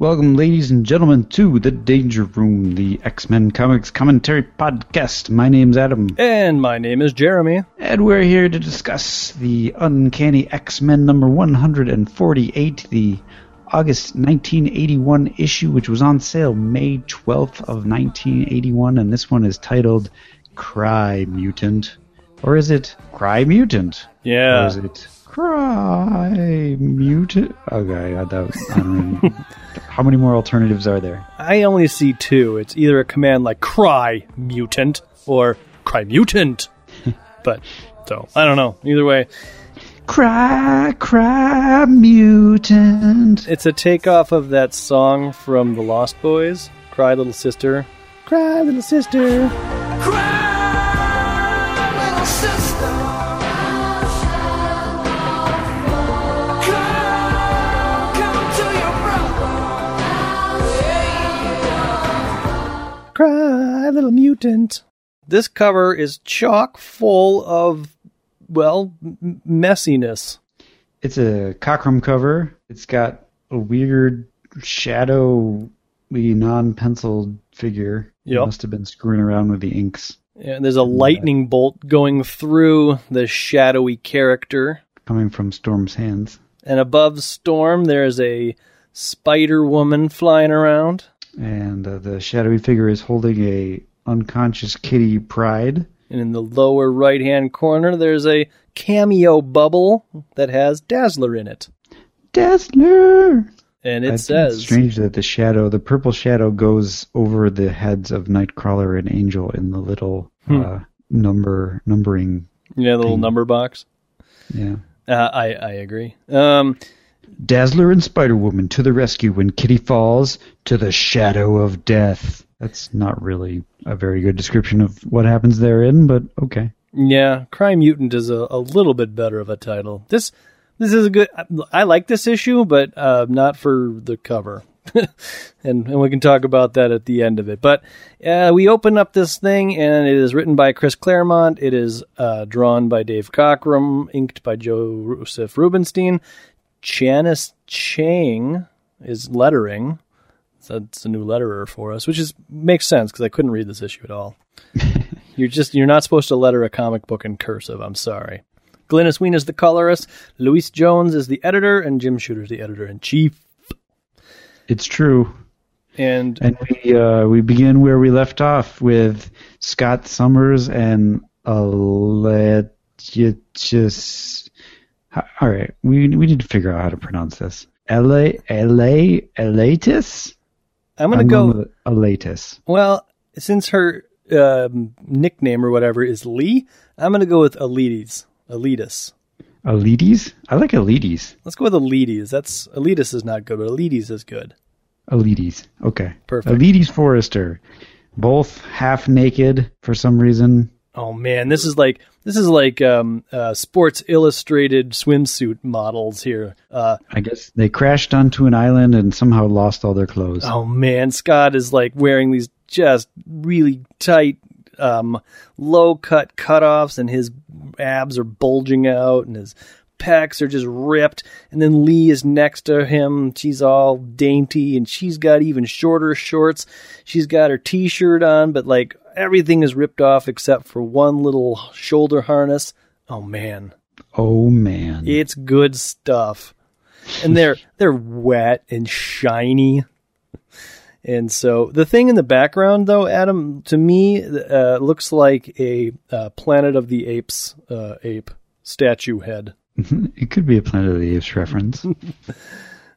Welcome, ladies and gentlemen, to the Danger Room, the X Men Comics Commentary Podcast. My name's Adam, And my name is Jeremy. and we're here to discuss the Uncanny X Men number 148, the August 1981 issue, which was on sale May 12th of 1981, and this one is titled Cry Mutant. Or is it Cry Mutant? Or Yeah. is it Cry Mutant? Okay, I, that, I don't know. How many more alternatives are there? I only see two. It's either a command like cry mutant or cry mutant. but, so, I don't know. Either way, Cry, cry, mutant. it's a takeoff of that song from The Lost Boys Cry Little Sister. Cry Little Sister. Cry, little sister. Cry Little Mutant. This cover is chock full of, well, m- messiness. It's a Cockrum cover. It's got a weird shadowy non-penciled figure. Yep. Must have been screwing around with the inks. And there's a lightning bolt going through the shadowy character. Coming from Storm's hands. And above Storm, there's a Spider Woman flying around. And uh, the shadowy figure is holding a unconscious Kitty Pryde. And in the lower right hand corner, there's a cameo bubble that has Dazzler in it. Dazzler! And I it think says, it's strange that the shadow, the purple shadow, goes over the heads of Nightcrawler and Angel in the little Hmm. uh, number numbering. yeah, the little thing. number box. Yeah. Uh, I, I agree. Um, Dazzler and Spider Woman to the rescue when Kitty falls to the shadow of death. That's not really a very good description of what happens therein, but okay. yeah, Cry Mutant is a, a little bit better of a title. This this is a good. I, I like this issue, but uh, not for the cover. and, and we can talk about that at the end of it. But uh, we open up this thing, and it is written by Chris Claremont. It is uh, drawn by Dave Cockrum, inked by Josef Rubinstein. Janice Chiang is lettering. That's a new letterer for us, which is makes sense because I couldn't read this issue at all. you're just you're not supposed to letter a comic book in cursive. I'm sorry. Glynis Wein is the colorist. Louise Jones is the editor, and Jim Shooter is the editor in chief. It's true. And And we uh, we begin where we left off with Scott Summers and Aletius. All right, we we need to figure out how to pronounce this. Ele Ele Elatus. I'm gonna I'm go. Elatus. Well, since her um, nickname or whatever is Lee, I'm gonna go with Elides. Elides. Elides. I like Elides. Let's go with Elides. That's Elides is not good, but Elides is good. Elides. Okay. Perfect. Elides Forrester. Both half naked for some reason. Oh man, this is like this is like um, uh, Sports Illustrated swimsuit models here. Uh, I guess they crashed onto an island and somehow lost all their clothes. oh man, Scott is like wearing these just really tight, um, low cut cutoffs, and his abs are bulging out, and his pecs are just ripped. And then Lee is next to him. She's all dainty, and she's got even shorter shorts. She's got her t-shirt on, but like everything is ripped off except for one little shoulder harness. Oh man. Oh man. It's good stuff. And they're they're wet and shiny. And so the thing in the background though, Adam, to me uh, looks like a uh, Planet of the Apes uh, ape statue head. it could be a Planet of the Apes reference.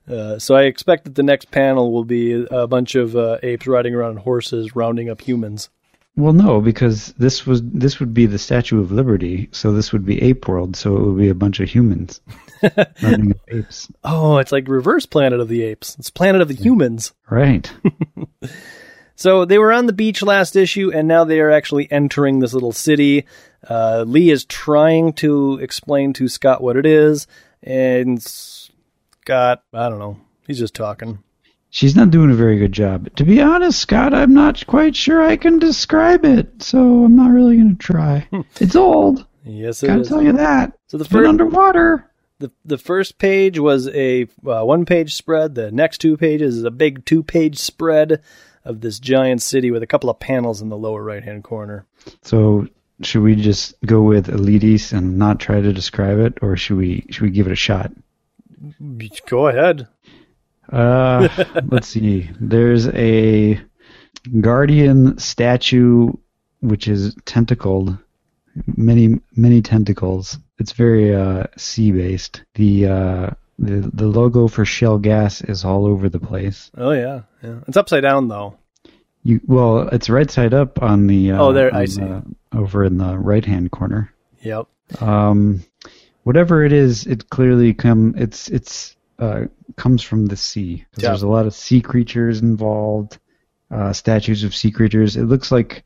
Uh, so I expect that the next panel will be a bunch of uh, apes riding around on horses rounding up humans. Well, no, because this was this would be the Statue of Liberty, so this would be Ape World, so it would be a bunch of humans running apes. Oh, it's like reverse Planet of the Apes. It's Planet of the Humans. Right. So they were on the beach last issue, and now they are actually entering this little city. Uh, Lee is trying to explain to Scott what it is, and Scott, I don't know, he's just talking. She's not doing a very good job. To be honest, Scott, I'm not quite sure I can describe it, so I'm not really going to try. it's old. Yes, it Gotta is. tell you that. So the first, underwater. the the first page was a uh, one page spread. The next two pages is a big two page spread of this giant city with a couple of panels in the lower right hand corner. So should we just go with Elitis and not try to describe it, or should we should we give it a shot? Go ahead. Uh, let's see. There's a guardian statue which is tentacled, many many tentacles. It's very uh, sea based. The uh, the the logo for Shell Gas is all over the place. Oh yeah, yeah. It's upside down though. You well, it's right side up on the uh, Oh, there, I see. the- over in the right hand corner. Yep. Um, whatever it is, it clearly come it's it's uh, comes from the sea. Yeah. There's a lot of sea creatures involved, uh, statues of sea creatures. It looks like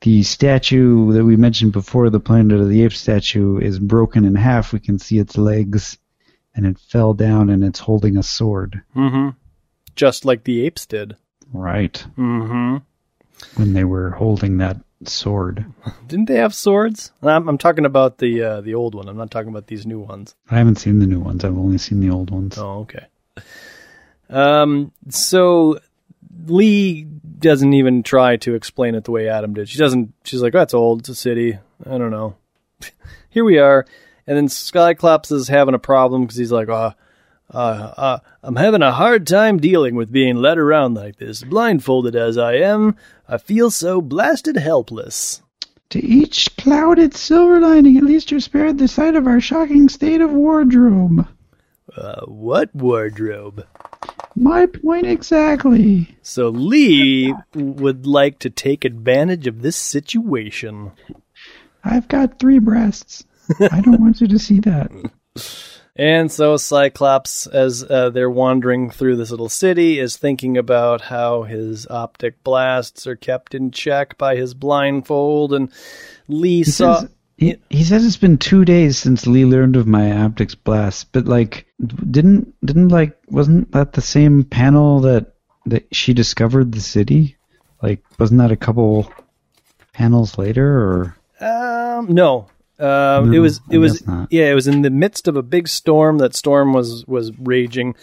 the statue that we mentioned before, the Planet of the Apes statue, is broken in half. We can see its legs, and it fell down, and it's holding a sword. Mm-hmm. Just like the apes did. Right Mm-hmm. When they were holding that sword. Didn't they have swords? I'm, I'm talking about the uh, the old one. I'm not talking about these new ones. I haven't seen the new ones. I've only seen the old ones. Oh, okay. Um, so Lee doesn't even try to explain it the way Adam did. She doesn't. She's like, "Oh, it's old. It's a city. I don't know." Here we are, and then Skyclops is having a problem because he's like, "Uh, uh, uh, I'm having a hard time dealing with being led around like this, blindfolded as I am. I feel so blasted helpless." To each clouded silver lining, at least you're spared the sight of our shocking state of wardrobe. Uh, what wardrobe? My point exactly. So Lee would like to take advantage of this situation. I've got three breasts. I don't want you to see that. And so Cyclops, as uh, they're wandering through this little city, is thinking about how his optic blasts are kept in check by his blindfold. And Lee He saw. says, he, he says it's been two days since Lee learned of my optics blast, but like, didn't didn't like wasn't that the same panel that that she discovered the city? Like, wasn't that a couple panels later, or Um, no. Um, it was. It I was. Yeah, it was in the midst of a big storm. That storm was was raging,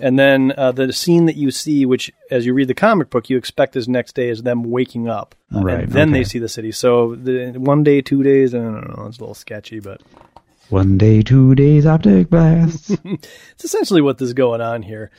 and then uh, the scene that you see, which as you read the comic book, you expect is next day, is them waking up, Right, and then they see the city. So the one day, two days, I don't know. It's a little sketchy, but one day, two days optic blasts? it's essentially what is going on here.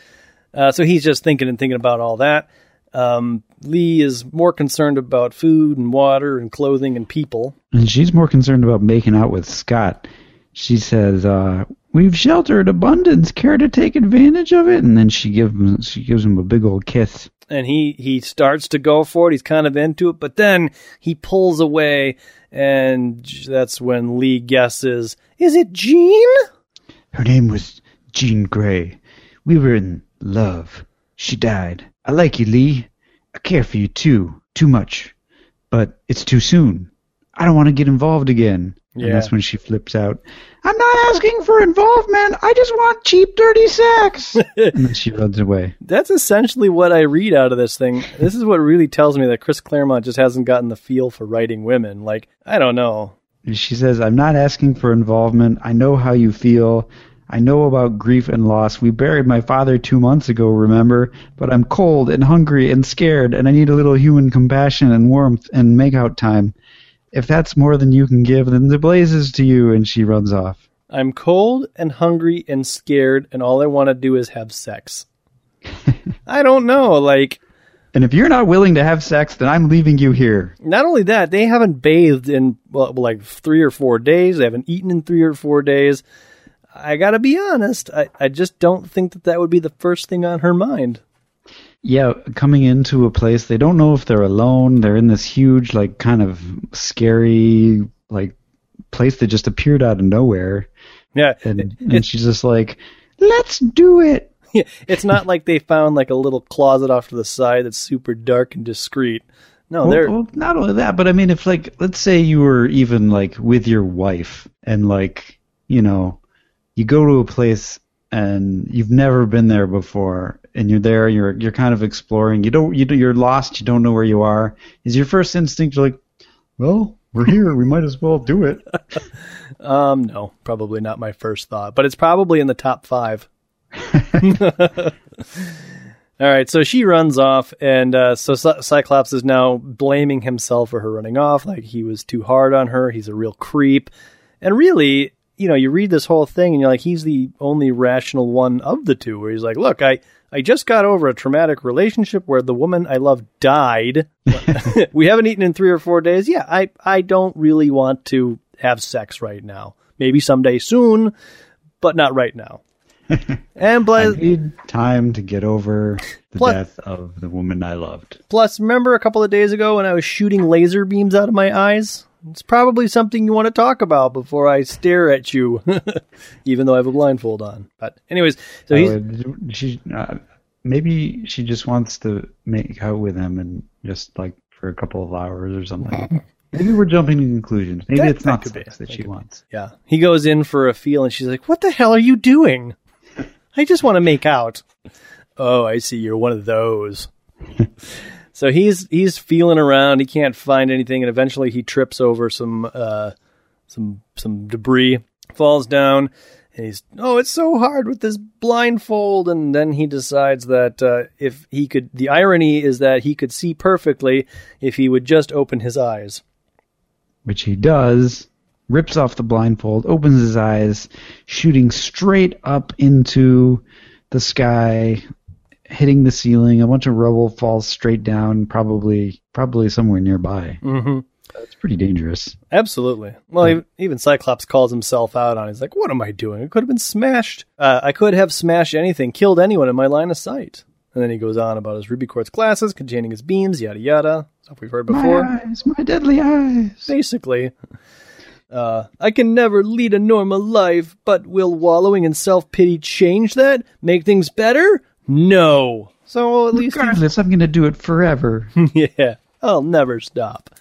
Uh, so he's just thinking and thinking about all that. Um, Lee is more concerned about food and water and clothing and people. And she's more concerned about making out with Scott. She says, uh, "We've sheltered abundance. Care to take advantage of it?" And then she gives him she gives him a big old kiss. and he he starts to go for it. He's kind of into it, but then he pulls away, and that's when Lee guesses, "Is it Jean?" Her name was Jean Grey. We were in love. She died. I like you, Lee. I care for you too. Too much. But it's too soon. I don't want to get involved again. Yeah. And that's when she flips out. I'm not asking for involvement. I just want cheap, dirty sex. and then she runs away. That's essentially what I read out of this thing. This is what really tells me that Chris Claremont just hasn't gotten the feel for writing women. Like I don't know. She says, I'm not asking for involvement. I know how you feel. I know about grief and loss. We buried my father two months ago, remember? But I'm cold and hungry and scared, and I need a little human compassion and warmth and make out time. If that's more than you can give, then the blazes to you. And she runs off. I'm cold and hungry and scared, and all I want to do is have sex. I don't know. Like And if you're not willing to have sex, then I'm leaving you here. not only that, they haven't bathed in well, like three or four days. They haven't eaten in three or four days. I gotta be honest. I, I just don't think that that would be the first thing on her mind. Yeah, coming into a place, they don't know if they're alone. They're in this huge, like, kind of scary, like, place that just appeared out of nowhere. Yeah, And, and she's just like, let's do it. Yeah, it's not like they found like a little closet off to the side that's super dark and discreet. No, Well, they're well, not only that, but I mean, if like, let's say you were even like with your wife, and like, you know, you go to a place and you've never been there before, and you're there, you're you're kind of exploring. You don't, you do- you're lost. You don't know where you are. Is your first instinct like, well, we're here. We might as well do it. Um, no, probably not my first thought, but it's probably in the top five. All right, so she runs off, and uh, so Cy- Cyclops is now blaming himself for her running off, like he was too hard on her. He's a real creep, and really, you know, you read this whole thing, and you're like, he's the only rational one of the two. Where he's like, look, I I just got over a traumatic relationship where the woman I love died. we haven't eaten in three or four days. Yeah, I I don't really want to have sex right now. Maybe someday soon, but not right now. and I need time to get over the Plus- death of the woman I loved. Plus, remember a couple of days ago when I was shooting laser beams out of my eyes? It's probably something you want to talk about before I stare at you, even though I have a blindfold on. But, anyways, so he's. Oh, she uh, maybe she just wants to make out with him and just like for a couple of hours or something. maybe we're jumping to conclusions. Maybe That- it's not that be. sex That she wants. Yeah. He goes in for a feel and she's like, What the hell are you doing? I just want to make out. Oh, I see. You're one of those. So he's he's feeling around. He can't find anything, and eventually he trips over some uh, some some debris, falls down, and he's oh, it's so hard with this blindfold. And then he decides that uh, if he could, the irony is that he could see perfectly if he would just open his eyes. Which he does. Rips off the blindfold, opens his eyes, shooting straight up into the sky, hitting the ceiling. A bunch of rubble falls straight down, probably probably somewhere nearby. Mm-hmm. That's pretty dangerous. Absolutely. Well, ev- even Cyclops calls himself out on. it. He's like, "What am I doing? It could have been smashed. Uh, I could have smashed anything, killed anyone in my line of sight." And then he goes on about his ruby quartz glasses containing his beams, yada yada, stuff we've heard before. My eyes, my deadly eyes. Basically, uh, I can never lead a normal life, but will wallowing in self pity change that? Make things better? No. So at least he's Regardless, I'm going to do it forever. yeah, I'll never stop.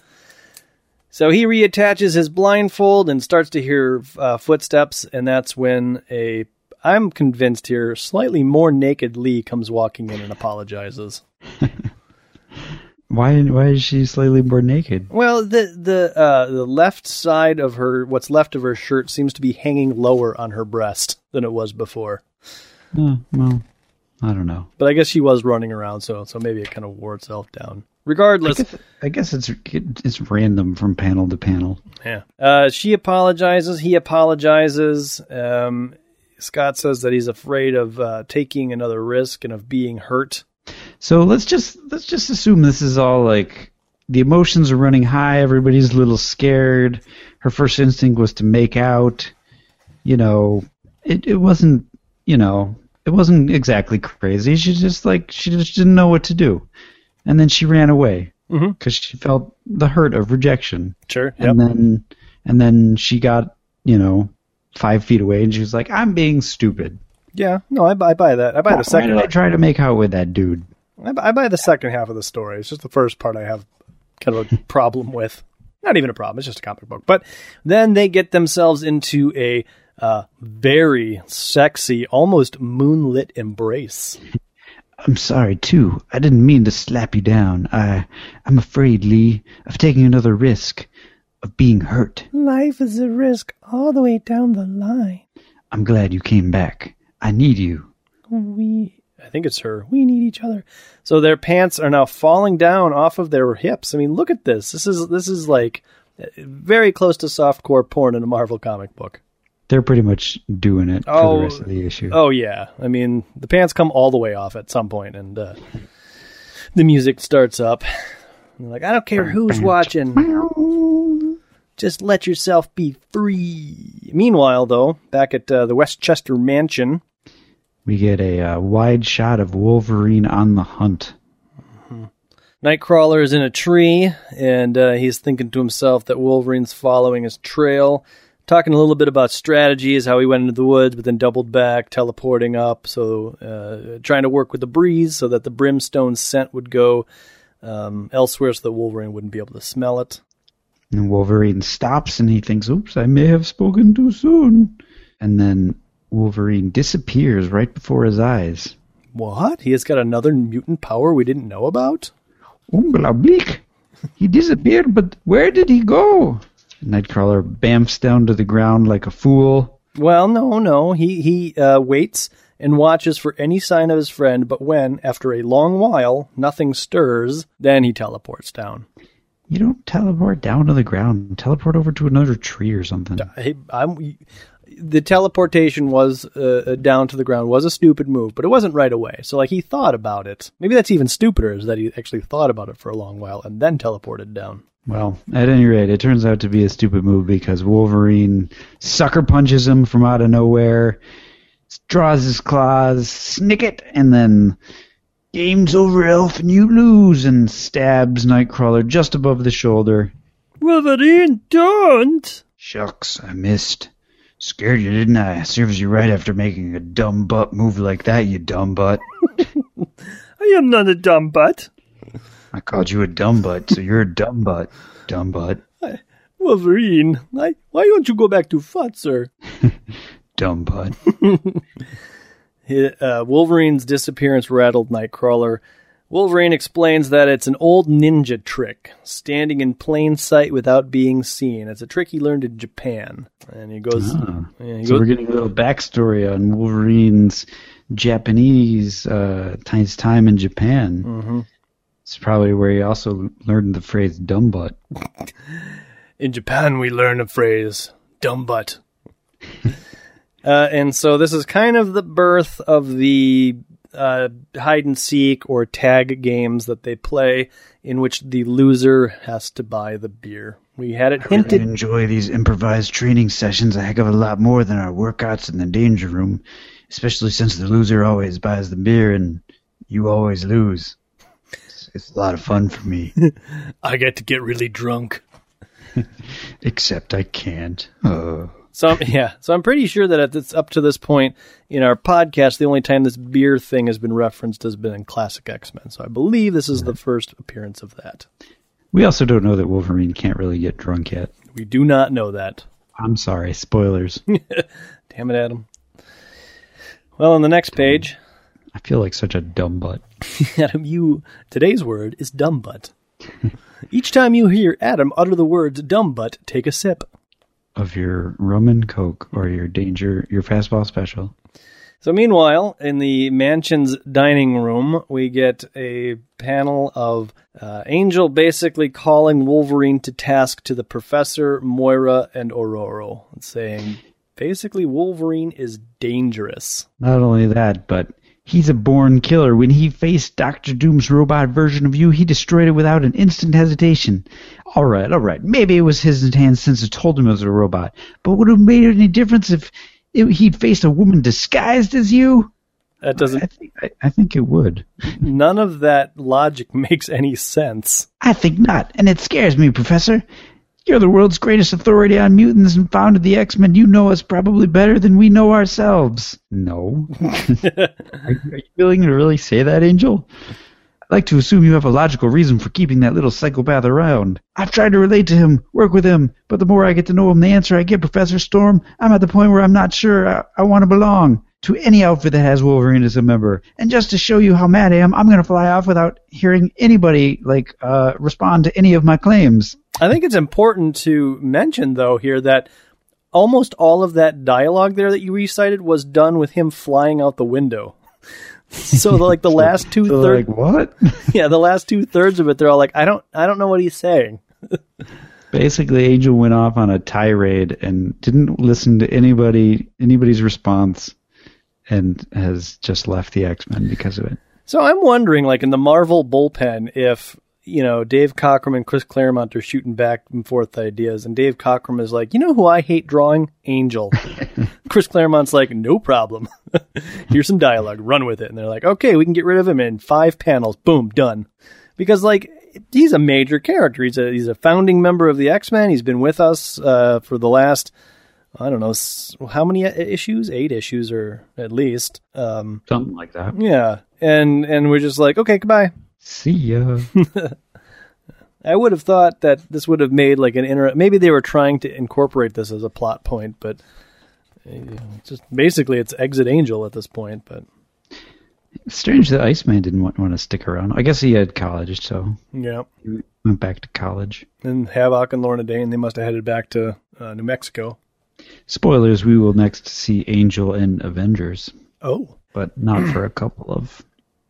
So he reattaches his blindfold and starts to hear uh, footsteps, and that's when a, I'm convinced here, slightly more naked Lee comes walking in and apologizes. why? Why is she slightly more naked? Well, the the uh, the left side of her, what's left of her shirt, seems to be hanging lower on her breast than it was before. Oh, well, I don't know. But I guess she was running around, so so maybe it kind of wore itself down. Regardless, I Regardless, guess, I guess it's it's random from panel to panel. Yeah. Uh, she apologizes. He apologizes. Um, Scott says that he's afraid of uh, taking another risk and of being hurt. So let's just let's just assume this is all like the emotions are running high. Everybody's a little scared. Her first instinct was to make out. You know, it it wasn't. You know, it wasn't exactly crazy. She just like she just didn't know what to do, and then she ran away mm-hmm. because she felt the hurt of rejection. Sure. and then and then she got you know five feet away and she was like i'm being stupid Yeah. No, I, buy- I buy that. I buy why the second. did i try to make out with that dude I I buy the second half of the story. It's just the first part I have kind of a problem with. Not even a problem. It's just a comic book. But then they get themselves into a uh, very sexy, almost moonlit embrace. i'm sorry too i didn't mean to slap you down i i'm afraid lee of taking another risk of being hurt Life is a risk all the way down the line. i'm glad you came back i need you we I think it's her. We need each other. So their pants are now falling down off of their hips. I mean, look at this. This is this is like very close to softcore porn in a Marvel comic book. They're pretty much doing it for Oh, the rest of the issue Oh yeah. I mean, the pants come all the way off at some point and uh, the music starts up. And they're like, I don't care who's watching. Just let yourself be free. Meanwhile, though, back at uh, the Westchester Mansion, we get a uh, wide shot of wolverine on the hunt Nightcrawler is in a tree, and uh, he's thinking to himself that Wolverine's following his trail. Talking a little bit about strategies, how he went into the woods, but then doubled back, teleporting up, so uh, trying to work with the breeze so that the brimstone scent would go um, elsewhere, so that Wolverine wouldn't be able to smell it. And Wolverine stops and he thinks, oops, I may have spoken too soon. And then Wolverine disappears right before his eyes. What? He has got another mutant power we didn't know about? Unglaublich. He disappeared, but where did he go? Nightcrawler bamfs down to the ground like a fool. Well, no, no. He he uh, waits and watches for any sign of his friend, but when, after a long while, nothing stirs, then he teleports down. You don't teleport down to the ground. Teleport over to another tree or something. Hey, I'm, the teleportation was uh, down to the ground was a stupid move, but it wasn't right away. So like he thought about it. Maybe that's even stupider is that he actually thought about it for a long while and then teleported down. Well, at any rate, it turns out to be a stupid move because Wolverine sucker punches him from out of nowhere, draws his claws, snick it, and then game's over, Elf, and you lose, and stabs Nightcrawler just above the shoulder. Wolverine, don't! Shucks, I missed. Scared you, didn't I? Serves you right after making a dumb butt move like that, you dumb butt. I am not a dumb butt. I called you a dumb butt, so you're a dumb butt. Dumb butt. Wolverine, I, why don't you go back to Futzer? Dumb butt. Uh, Wolverine's disappearance rattled Nightcrawler. Wolverine explains that it's an old ninja trick, standing in plain sight without being seen. It's a trick he learned in Japan. And he goes, Ah. yeah, he So goes we're getting a little backstory on Wolverine's Japanese uh, his time in Japan. Mhm. It's probably where he also learned the phrase "dumb butt." In Japan, we learn a phrase, dumb butt. uh, and so this is kind of the birth of the uh, hide and seek or tag games that they play, in which the loser has to buy the beer. We had it I hinted. enjoy these improvised training sessions a heck of a lot more than our workouts in the danger room, especially since the loser always buys the beer and you always lose. It's, it's a lot of fun for me, I get to get really drunk. except I can't. Oh. So I'm- yeah, so I'm pretty sure that at this, up to this point in our podcast, the only time this beer thing has been referenced has been in classic X Men. So I believe this is the first appearance of that. We also don't know that Wolverine can't really get drunk yet. We do not know that. I'm sorry, spoilers. Damn it, Adam. Well, on the next page, I feel like such a dumb butt. Adam, you today's word is dumb butt. Each time you hear Adam utter the words dumb butt, take a sip. of your rum and coke or your danger your fastball special. So meanwhile, in the mansion's dining room, we get a panel of uh, Angel basically calling Wolverine to task to the Professor, Moira, and Ororo, saying basically Wolverine is dangerous. Not only that, but he's a born killer. When he faced Doctor Doom's robot version of you, he destroyed it without an instant hesitation. All right, all right. Maybe it was his enhanced sense that told him it was a robot, but would it have made any difference if it, he'd faced a woman disguised as you? That doesn't. I, think I, I think it would. None of that logic makes any sense. I think not, and it scares me, Professor. You're the world's greatest authority on mutants and founded the X-Men. You know us probably better than we know ourselves. No. are, are you willing to really say that, Angel? I'd like to assume you have a logical reason for keeping that little psychopath around. I've tried to relate to him, work with him, but the more I get to know him, the answer I get, Professor Storm, I'm at the point where I'm not sure I, I want to belong to any outfit that has Wolverine as a member. And just to show you how mad I am, I'm going to fly off without hearing anybody like uh, respond to any of my claims. I think it's important to mention, though, here that almost all of that dialogue there that you recited was done with him flying out the window. so, like the last two So thirds, like what? yeah, the last two thirds of it, they're all like, I don't, I don't know what he's saying. Basically, Angel went off on a tirade and didn't listen to anybody anybody's response, and has just left the X Men because of it. So I'm wondering, like in the Marvel bullpen, if you know Dave Cockrum and Chris Claremont are shooting back and forth ideas, and Dave Cockrum is like, you know who I hate drawing? Angel. Chris Claremont's like, no problem. Here's some dialogue, run with it. And they're like, okay, we can get rid of him in five panels. Boom, done. Because like he's a major character. He's a he's a founding member of the X Men. He's been with us uh, for the last. I don't know how many issues, eight issues, or at least. Um, Something like that. yeah, and and we're just like, okay, goodbye. See ya. I would have thought that this would have made like an inter. Maybe they were trying to incorporate this as a plot point, but uh, just basically it's exit Angel at this point. But Strange that Iceman didn't want, want to stick around. I guess he had college, so Yeah. he went back to college. And Havoc and Lorna Dane, they must have headed back to uh, New Mexico. Spoilers: We will next see Angel in Avengers, Oh. but not for a couple of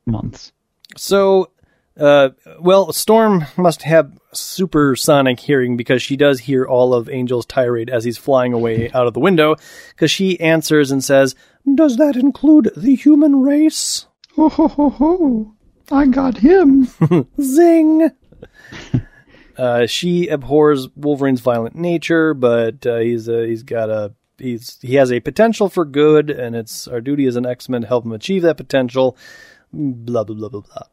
months. So, uh, well, Storm must have supersonic hearing because she does hear all of Angel's tirade as he's flying away out of the window. Because she answers and says, "Does that include the human race?" Ho ho ho ho! I got him. Zing. uh, she abhors Wolverine's violent nature, but uh, he's uh, he's got a he's he has a potential for good, and it's our duty as an X Men to help him achieve that potential. Blah blah blah blah blah.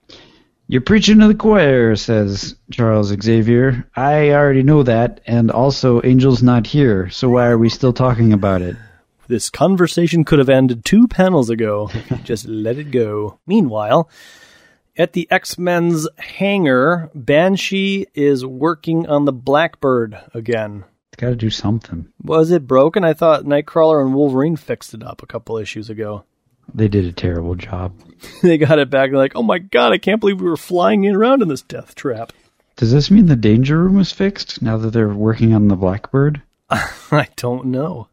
You're preaching to the choir, says Charles Xavier. I already know that, and also Angel's not here, so why are we still talking about it? This conversation could have ended two panels ago. Just let it go. Meanwhile, at the X Men's hangar, Banshee is working on the Blackbird again. It's got to do something. Was it broken? I thought Nightcrawler and Wolverine fixed it up a couple issues ago. They did a terrible job. they got it back. They're like, oh my god, I can't believe we were flying in around in this death trap. Does this mean the danger room is fixed now that they're working on the Blackbird? I don't know.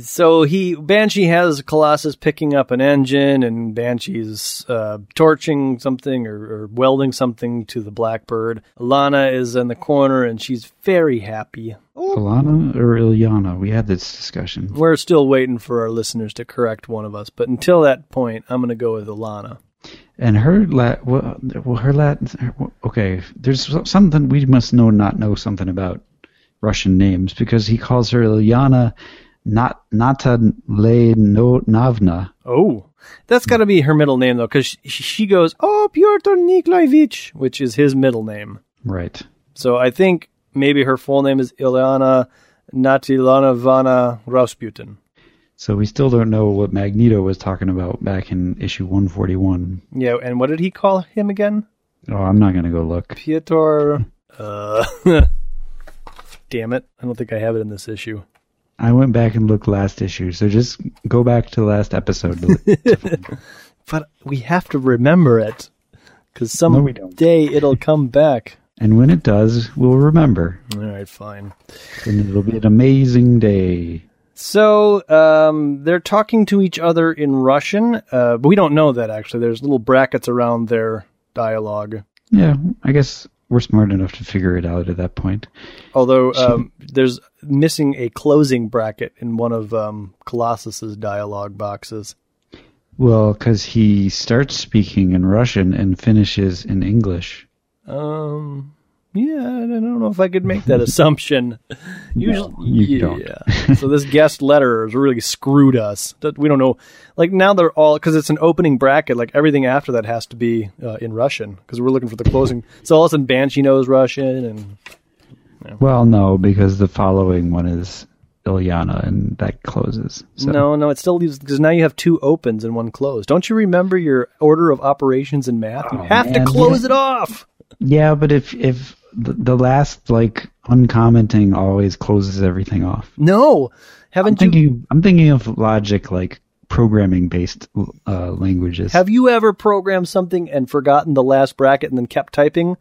So he Banshee has Colossus picking up an engine, and Banshee's uh, torching something or, or welding something to the Blackbird. Lana is in the corner, and she's very happy. Alana or Illyana? We had this discussion. We're still waiting for our listeners to correct one of us, but until that point, I'm going to go with Alana. And her la well, well her Latin. Okay, there's something we must know, not know something about Russian names because he calls her Illyana, not Nata Le no Navna. Oh, that's got to be her middle name though, because she, she goes, "Oh, Pyotr Nikolaevich," which is his middle name. Right. So I think maybe her full name is Illyana Natilanovna Rasputin. So we still don't know what Magneto was talking about back in issue 141. Yeah, and what did he call him again? Oh, I'm not gonna go look. Piotr. Uh, damn it! I don't think I have it in this issue. I went back and looked last issue, so just go back to the last episode. But we have to remember it because some No, we don't. day it'll come back. and when it does, we'll remember, All right, fine. and it'll be an amazing day. So um, they're talking to each other in Russian, uh, but we don't know that actually. There's little brackets around their dialogue. Yeah, I guess we're smart enough to figure it out at that point. Although um, there's missing a closing bracket in one of um, Colossus's dialogue boxes. Well, because he starts speaking in Russian and finishes in English. Um, yeah, I don't know if I could make that assumption. Usually, you don't. so this guest letter has really screwed us. That we don't know. Like now they're all because it's an opening bracket. Like everything after that has to be uh, in Russian because we're looking for the closing. So all of a sudden, Banshee knows Russian, and Well, no, because the following one is Illyana, and that closes. So. no, no, it still leaves because now you have two opens and one closed. Don't you remember your order of operations in math? You have to man, close it off. Yeah, but if if the, the last like uncommenting always closes everything off. No, I'm haven't you? thinking I'm thinking of logic like programming based uh, languages. Have you ever programmed something and forgotten the last bracket and then kept typing?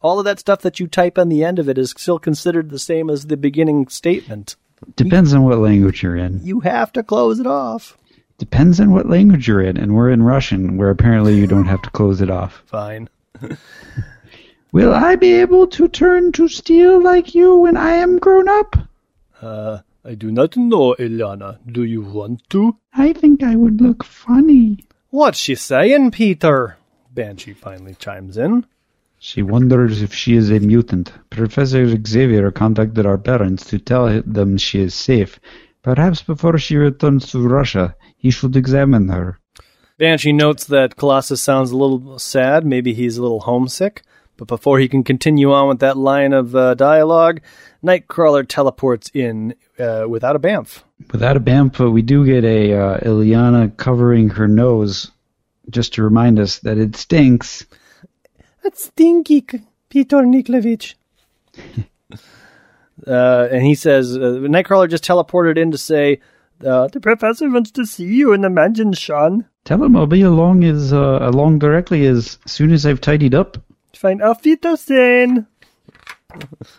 All of that stuff that you type on the end of it is still considered the same as the beginning statement. Depends on what language you're in. You have to close it off. Depends on what language you're in, and we're in Russian, where apparently you don't have to close it off. Fine. Will I be able to turn to steel like you when I am grown up? Uh, I do not know, Eliana. Do you want to? I think I would look funny. What's she saying, Peter? Banshee finally chimes in. She wonders if she is a mutant. Professor Xavier contacted our parents to tell them she is safe. Perhaps before she returns to Russia, he should examine her. Banshee notes that Colossus sounds a little sad. Maybe he's a little homesick. But before he can continue on with that line of uh, dialogue, Nightcrawler teleports in uh, without a bamf. Without a Bampa, we do get a uh, Illyana covering her nose, just to remind us that it stinks. That's stinky, Peter Nikolaevich. uh, and he says, uh, Nightcrawler just teleported in to say, Uh, the professor wants to see you in the mansion, Sean. Tell him I'll be along as uh, along directly as soon as I've tidied up. Find Auf Wiedersehen.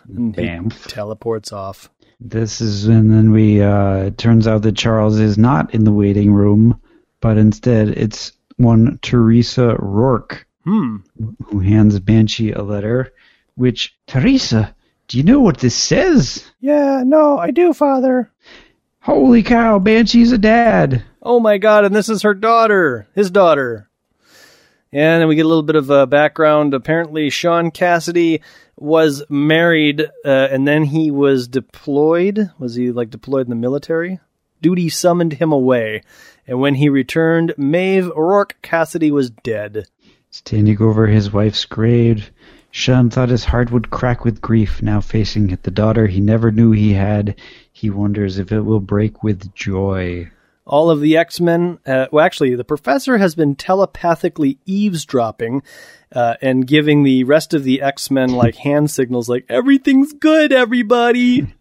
He Bam. teleports off. This is, and then we. Uh, it turns out that Charles is not in the waiting room, but instead it's one Teresa Rourke Hmm. who hands Banshee a letter. Which Teresa, do you know what this says? Yeah, no, I do, Father. Holy cow! Banshee's a dad. Oh my god, and this is her daughter, his daughter. And then we get a little bit of uh, background. Apparently, Sean Cassidy was married, uh, and then he was deployed. Was he like deployed in the military? Duty summoned him away, and when he returned, Maeve O'Rourke Cassidy was dead. Standing over his wife's grave, Sean thought his heart would crack with grief. Now facing the daughter he never knew he had, he wonders if it will break with joy. All of the X Men. Uh, well, actually, the professor has been telepathically eavesdropping uh, and giving the rest of the X Men like hand signals, like "everything's good, everybody."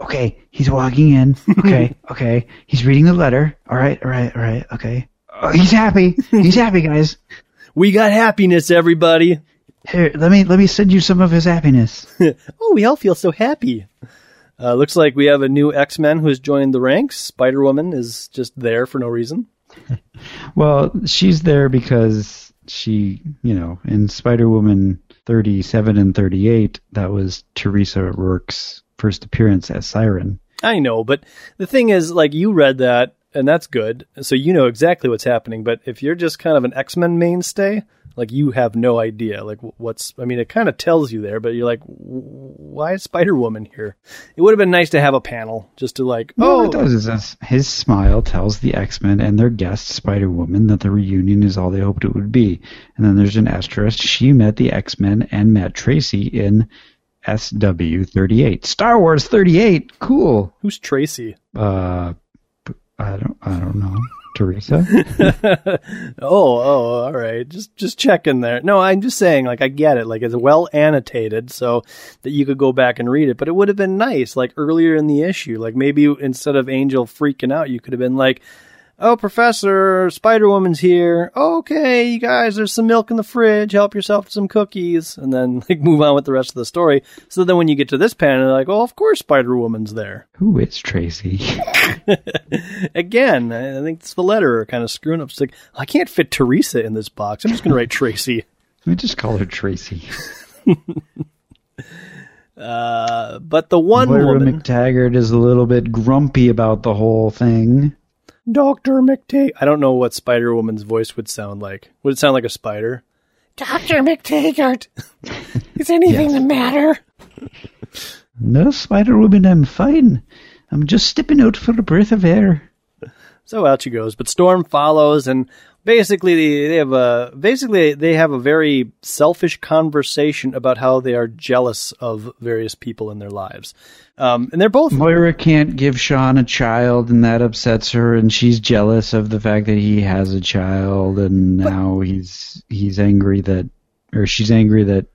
Okay, he's walking in. Okay, okay. He's reading the letter. All right, all right, all right. Okay. Oh, he's happy. He's happy, guys. We got happiness, everybody. Here, let me let me send you some of his happiness. Oh, we all feel so happy. Uh, looks like we have a new X Men who has joined the ranks. Spider Woman is just there for no reason. Well, she's there because she, you know, in Spider Woman 37 and 38, that was Teresa Rourke's first appearance as Siren. I know, but the thing is, like, you read that, and that's good, so you know exactly what's happening. But if you're just kind of an X Men mainstay, like, you have no idea, like, what's. I mean, it kind of tells you there, but you're like, why is Spider Woman here? It would have been nice to have a panel just to like, oh, it does is this, his smile tells the X Men and their guest Spider Woman that the reunion is all they hoped it would be. And then there's an asterisk. She met the X Men and met Tracy in SW 38. Star Wars 38. Cool. who's Tracy? Uh, I don't. I don't know. Teresa. Oh, oh, all right. Just just checking there. No, I'm just saying, like, I get it. Like, it's well annotated so that you could go back and read it. But it would have been nice, like earlier in the issue. Like maybe instead of Angel freaking out, you could have been like, "Oh, Professor Spider Woman's here. Okay, you guys, there's some milk in the fridge. Help yourself to some cookies," and then like move on with the rest of the story. So then when you get to this panel, you're like, "Oh, of course Spider Woman's there." Who is Tracy? Again, I think it's the letterer kind of screwing up. It's like, I can't fit Teresa in this box. I'm just going to write Tracy. Let me just call her Tracy. Uh, but the one Moira woman, McTaggart is a little bit grumpy about the whole thing. Dr. McTaggart. I don't know what Spider Woman's voice would sound like. Would it sound like a spider? Dr. McTaggart, is anything the matter? No, Spider Woman, I'm fine. I'm just stepping out for a breath of air. So out she goes. But Storm follows, and basically they, they have a basically they have a very selfish conversation about how they are jealous of various people in their lives. Um, and they're both Moira can't give Sean a child, and that upsets her, and she's jealous of the fact that he has a child, and now he's he's angry that, or she's angry that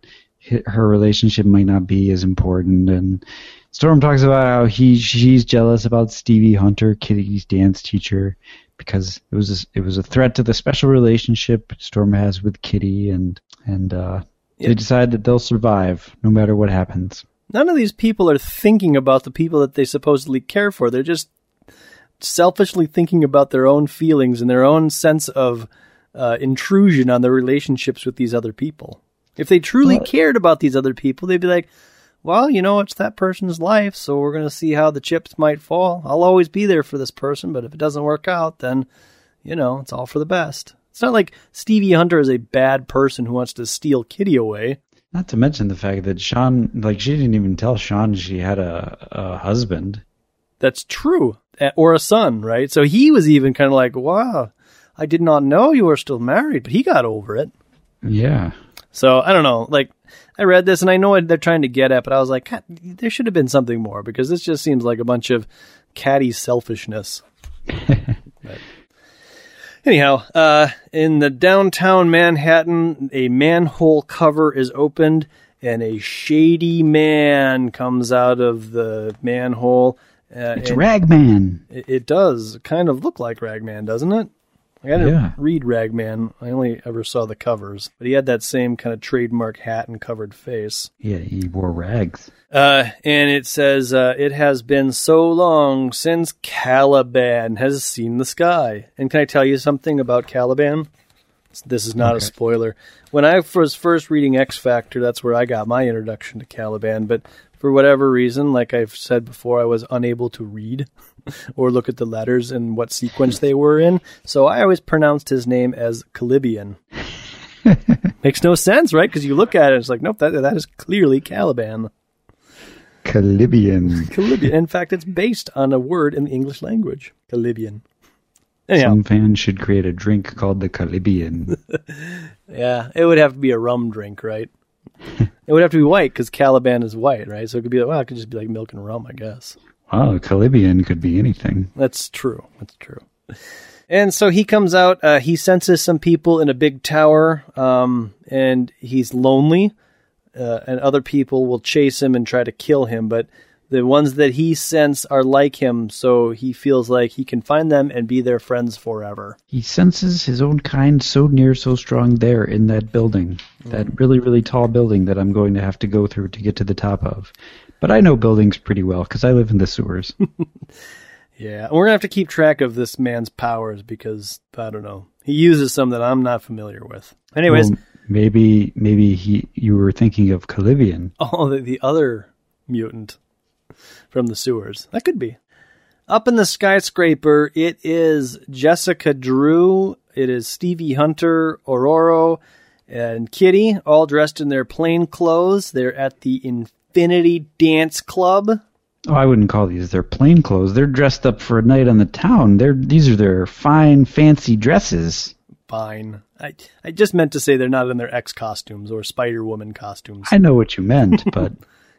her relationship might not be as important. And Storm talks about how he she's jealous about Stevie Hunter, Kitty's dance teacher, because it was a, it was a threat to the special relationship Storm has with Kitty, and and uh, Yeah. they decide that they'll survive no matter what happens. none of these people are thinking about the people that they supposedly care for. They're just selfishly thinking about their own feelings and their own sense of uh, intrusion on their relationships with these other people. If they truly Well- cared about these other people, they'd be like, well, you know, it's that person's life, so we're going to see how the chips might fall. I'll always be there for this person, but if it doesn't work out, then, you know, it's all for the best. It's not like Stevie Hunter is a bad person who wants to steal Kitty away. Not to mention the fact that Sean, like, she didn't even tell Sean she had a, a husband. that's true or a son right so he was even kind of like wow i did not know you were still married but he got over it Yeah. So i don't know like i read this and i know what they're trying to get at but i was like God, there should have been something more because this just seems like a bunch of catty selfishness anyhow uh, in the downtown manhattan a manhole cover is opened and a shady man comes out of the manhole Uh, It's Ragman. it, it does kind of look like Ragman, doesn't it? Like, I didn't Yeah. read Ragman. I only ever saw the covers, but he had that same kind of trademark hat and covered face. Yeah, he wore rags. Uh, and it says, uh, it has been so long since Caliban has seen the sky. And can I tell you something about Caliban? This is not a spoiler. When I was first reading X Factor, that's where I got my introduction to Caliban. But for whatever reason, like I've said before, I was unable to read or look at the letters and what sequence they were in. So I always pronounced his name as Calibian. Makes no sense, right? Because you look at it, it's like, nope, that, that is clearly Caliban. Calibian. Calibian. In fact, it's based on a word in the English language. Calibian. Anyhow, Some fans should create a drink called the Calibian. yeah, it would have to be a rum drink, right? it would have to be white because Caliban is white, right? So it could be like, well, it could just be like milk and rum, I guess. Wow, Calibian could be anything. That's true. That's true. And so he comes out. Uh, he senses some people in a big tower, um, and he's lonely. Uh, and other people will chase him and try to kill him, but the ones that he senses are like him, so he feels like he can find them and be their friends forever. He senses his own kind so near, so strong there in that building, that really, really tall building that I'm going to have to go through to get to the top of. But I know buildings pretty well because I live in the sewers. Yeah, we're gonna have to keep track of this man's powers because I don't know. He uses some that I'm not familiar with. Anyways, Well, maybe, maybe he, you were thinking of Calibian. oh, the, the other mutant from the sewers. That could be. Up in the skyscraper, it is Jessica Drew. It is Stevie Hunter, Ororo, and Kitty, all dressed in their plain clothes. They're at the Infinity Dance Club. Oh, I wouldn't call these their plain clothes. They're dressed up for a night on the town. They're these are their fine, fancy dresses. Fine. I I just meant to say they're not in their X costumes or Spider Woman costumes. I know what you meant, but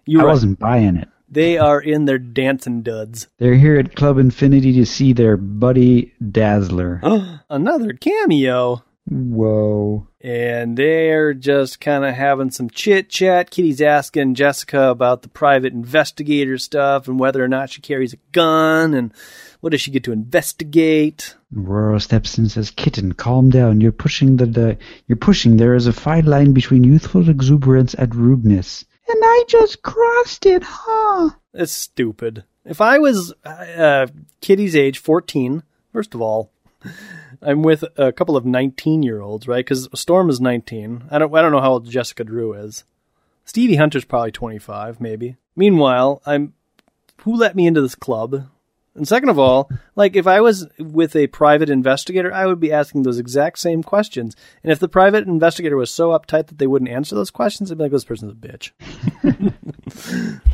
You I right. wasn't buying it. They are in their dancing duds. They're here at Club Infinity to see their buddy Dazzler. Another cameo. Whoa. And they're just kind of having some chit chat. Kitty's asking Jessica about the private investigator stuff and whether or not she carries a gun and what does she get to investigate. Ororo steps in and says, "Kitten, calm down. You're pushing the, the you're pushing. There is a fine line between youthful exuberance and rudeness." And I just crossed it, huh? It's stupid. If I was uh, Kitty's age, 14, first of all, I'm with a couple of 19 year olds, right? Because Storm is 19. I don't, I don't know how old Jessica Drew is. Stevie Hunter's probably 25, maybe. Meanwhile, I'm, who let me into this club? And second of all, like if I was with a private investigator, I would be asking those exact same questions. And if the private investigator was so uptight that they wouldn't answer those questions, I'd be like, this person's a bitch.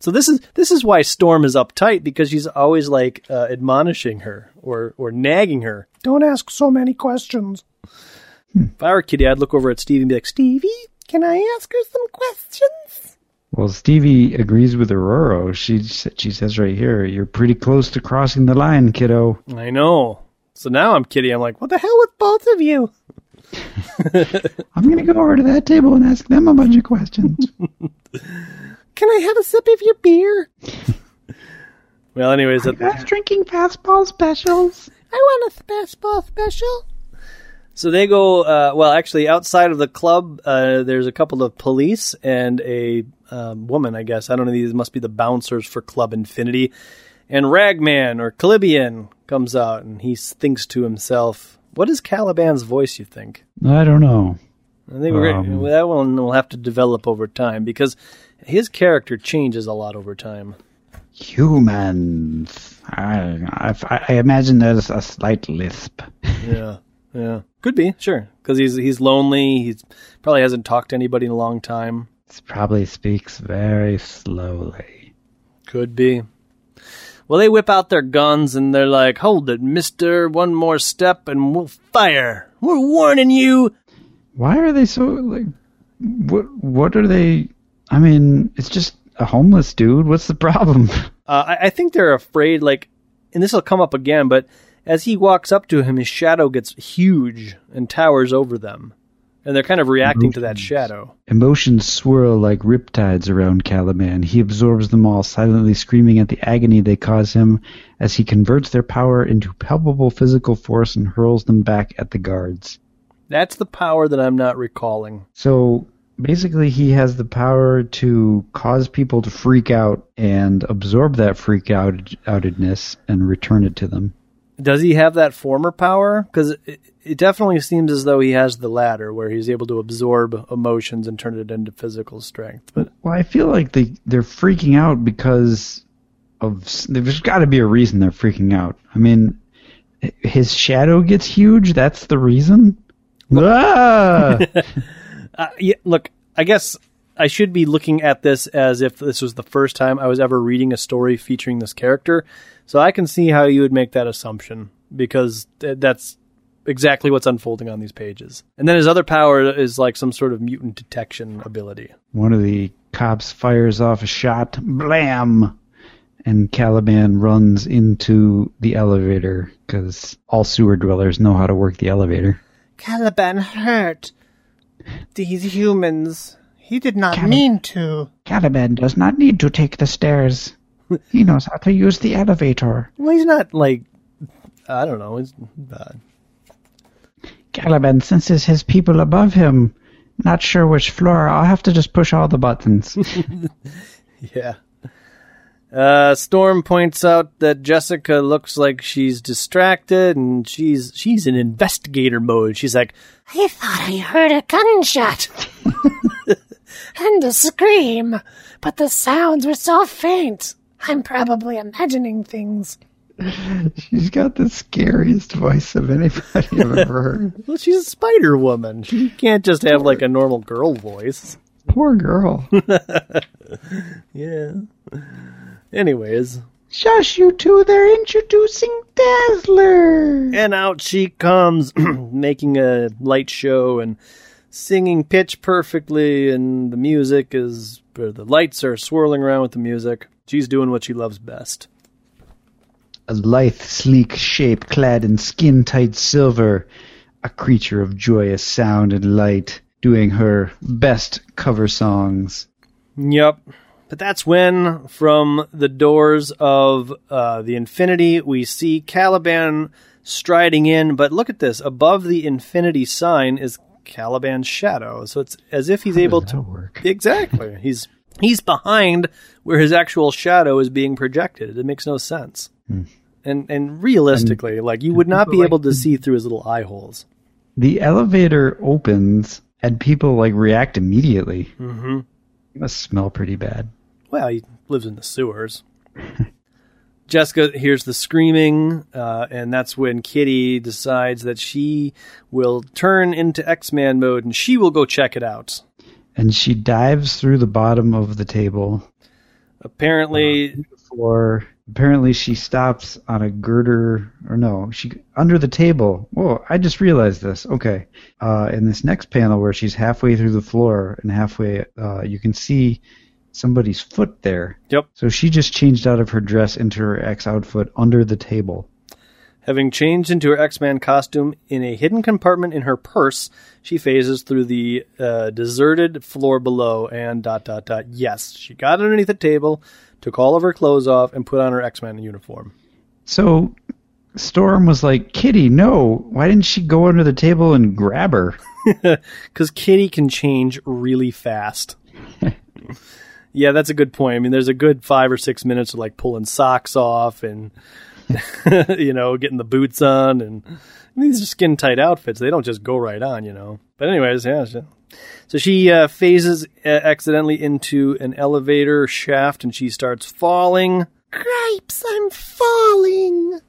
So this is this is why Storm is uptight because she's always like uh, admonishing her or or nagging her. Don't ask so many questions. If I were Kitty, I'd look over at Stevie and be like, Stevie, Can I ask her some questions? Well, Stevie agrees with Ororo. She s- she says right here, "You're pretty close to crossing the line, kiddo." I know. So now I'm Kitty. I'm like, what the hell with both of you? I'm gonna go over to that table and ask them a bunch of questions. Can I have a sip of your beer? Well, anyways, at, That's drinking fastball specials. I want a fastball special. so they go. Uh, well, actually, outside of the club, uh, there's a couple of police and a um, woman. I guess I don't know. These must be the bouncers for Club Infinity. And Ragman or Calibian comes out and he thinks to himself, "What is Caliban's voice? You think?" I don't know. I think we're Um, gonna, that one will have to develop over time because his character changes a lot over time. Humans. I, I, I imagine there's a slight lisp. Yeah, yeah, could be sure because he's he's lonely. He's probably hasn't talked to anybody in a long time. This probably speaks very slowly. Could be. Well, they whip out their guns and they're like, "Hold it, Mister! One more step and we'll fire. We're warning you." Why are they so like? What what are they? I mean, it's just a homeless dude. What's the problem? Uh, I, I think they're afraid, like, and this will come up again, but as he walks up to him, his shadow gets huge and towers over them. and they're kind of reacting to that shadow. Emotions swirl like riptides around Caliban. He absorbs them all, silently screaming at the agony they cause him as he converts their power into palpable physical force and hurls them back at the guards. That's the power that I'm not recalling. So basically, he has the power to cause people to freak out and absorb that freak out outedness and return it to them. Does he have that former power? Because it, it definitely seems as though he has the latter, where he's able to absorb emotions and turn it into physical strength. But Well, I feel like they they're freaking out because of there's got to be a reason they're freaking out. I mean, his shadow gets huge. That's the reason. Ah! uh, yeah, look, I guess I should be looking at this as if this was the first time I was ever reading a story featuring this character. So I can see how you would make that assumption because th- that's exactly what's unfolding on these pages. And then his other power is like some sort of mutant detection ability. One of the cops fires off a shot. Blam! And Caliban runs into the elevator because all sewer dwellers know how to work the elevator. Caliban hurt these humans. He did not Cali- mean to. Caliban does not need to take the stairs. He knows how to use the elevator. Well, he's not like I don't know. He's bad. Caliban senses his people above him. Not sure which floor. I'll have to just push all the buttons. Yeah. Uh, Storm points out that Jessica looks like she's distracted and she's she's in investigator mode. She's like, I thought I heard a gunshot and a scream, but the sounds were so faint. I'm probably imagining things. She's got the scariest voice of anybody I've ever heard. "Well, she's a Spider Woman. She can't just have like a normal girl voice." Poor girl. Yeah. Anyways, Shush, you two. They're introducing Dazzler. and out she comes, making a light show and singing pitch perfectly, and the music is, or the lights are swirling around with the music. She's doing what she loves best. A lithe, sleek shape clad in skin tight silver, a creature of joyous sound and light, doing her best cover songs. Yep. But that's when, from the doors of uh, the Infinity, we see Caliban striding in. But look at this. Above the Infinity sign is Caliban's shadow. So it's as if he's able to. Work. Exactly. he's he's behind where his actual shadow is being projected. It makes no sense. And and realistically, like you would not be able to see through his little eye holes. The elevator opens and people like react immediately. Mm-hmm. It must smell pretty bad. Well, he lives in the sewers. Jessica hears the screaming, uh, and that's when Kitty decides that she will turn into X Man mode and she will go check it out. And she dives through the bottom of the table Apparently, floor. Apparently, she stops on a girder, or no, she under the table. Whoa! I just realized this. Okay, uh, in this next panel where she's halfway through the floor and halfway, uh, you can see somebody's foot there. yep, So she just changed out of her dress into her X outfit under the table. having changed into her X Man costume in a hidden compartment in her purse, she phases through the uh, deserted floor below and dot dot dot. Yes, she got underneath the table, took all of her clothes off, and put on her X Man uniform. So Storm was like, "Kitty, no! Why didn't she go under the table and grab her?" because Kitty can change really fast. yeah, that's a good point. I mean, there's a good five or six minutes of like pulling socks off and you know getting the boots on, and I mean, these are skin tight outfits. They don't just go right on, you know. But anyways, yeah. So she uh, phases uh, accidentally into an elevator shaft, and she starts falling. Gripes, I'm falling.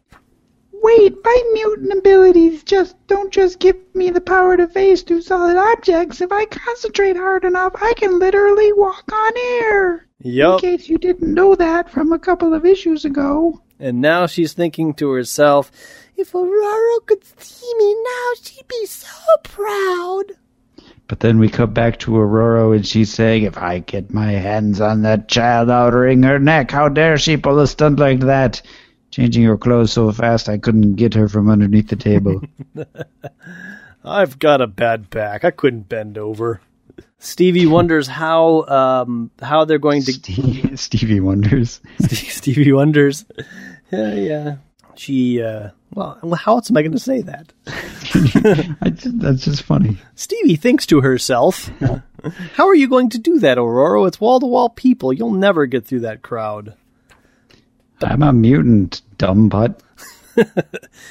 Wait, my mutant abilities just don't just give me the power to phase through solid objects. If I concentrate hard enough, I can literally walk on air. Yup. In case you didn't know that from a couple of issues ago. And now she's thinking to herself, If Ororo could see me now, she'd be so proud. But then we come back to Ororo and she's saying, If I get my hands on that child, I'll wring her neck. How dare she pull a stunt like that? Changing her clothes so fast I couldn't get her from underneath the table. I've got a bad back. I couldn't bend over. Stevie wonders how um, how they're going to Stevie, Stevie wonders. Stevie wonders. Yeah, yeah. She uh, well, well, how else am I going to say that? I just, that's just funny. Stevie thinks to herself, "How are you going to do that, Ororo? It's wall to wall people. You'll never get through that crowd." I'm a mutant, dumb butt.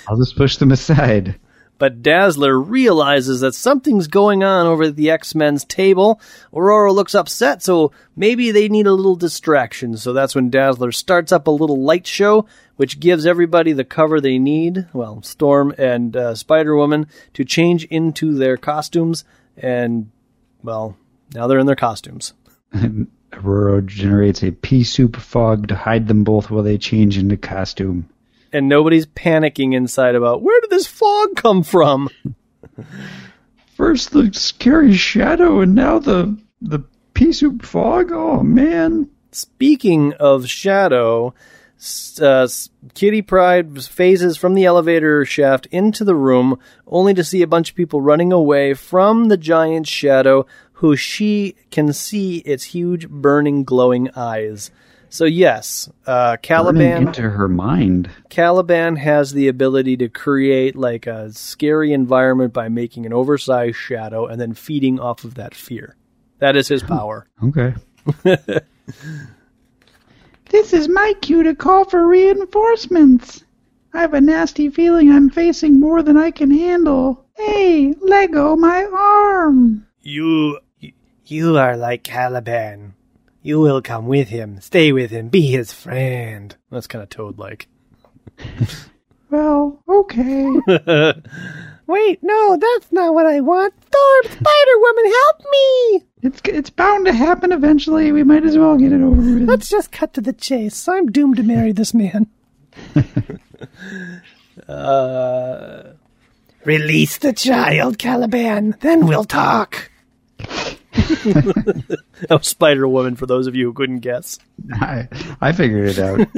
I'll just push them aside. But Dazzler realizes that something's going on over at the X Men's table. Ororo looks upset, so maybe they need a little distraction. So that's when Dazzler starts up a little light show, which gives everybody the cover they need. Well, Storm and uh, Spider Woman to change into their costumes, and well, now they're in their costumes. Ororo generates a pea soup fog to hide them both while they change into costume. And nobody's panicking inside about where did this fog come from? First the scary shadow, and now the the pea soup fog. Oh man! Speaking of shadow, uh, Kitty Pryde phases from the elevator shaft into the room, only to see a bunch of people running away from the giant shadow, who she can see its huge, burning, glowing eyes. So yes, uh, Burning Caliban. into her mind. Caliban has the ability to create like a scary environment by making an oversized shadow and then feeding off of that fear. That is his power. Okay. this is my cue to call for reinforcements. I have a nasty feeling I'm facing more than I can handle. Hey, Lego, my arm. You You are like Caliban. You will come with him, stay with him, be his friend. that's kind of toad like. Well, okay. Wait, no, that's not what I want. Storm, Spider Woman, help me! it's it's bound to happen eventually. We might as well get it over with. Let's just cut to the chase. I'm doomed to marry this man. uh, Release the child, Caliban, then we'll talk. Oh, Spider Woman, for those of you who couldn't guess. I, I figured it out.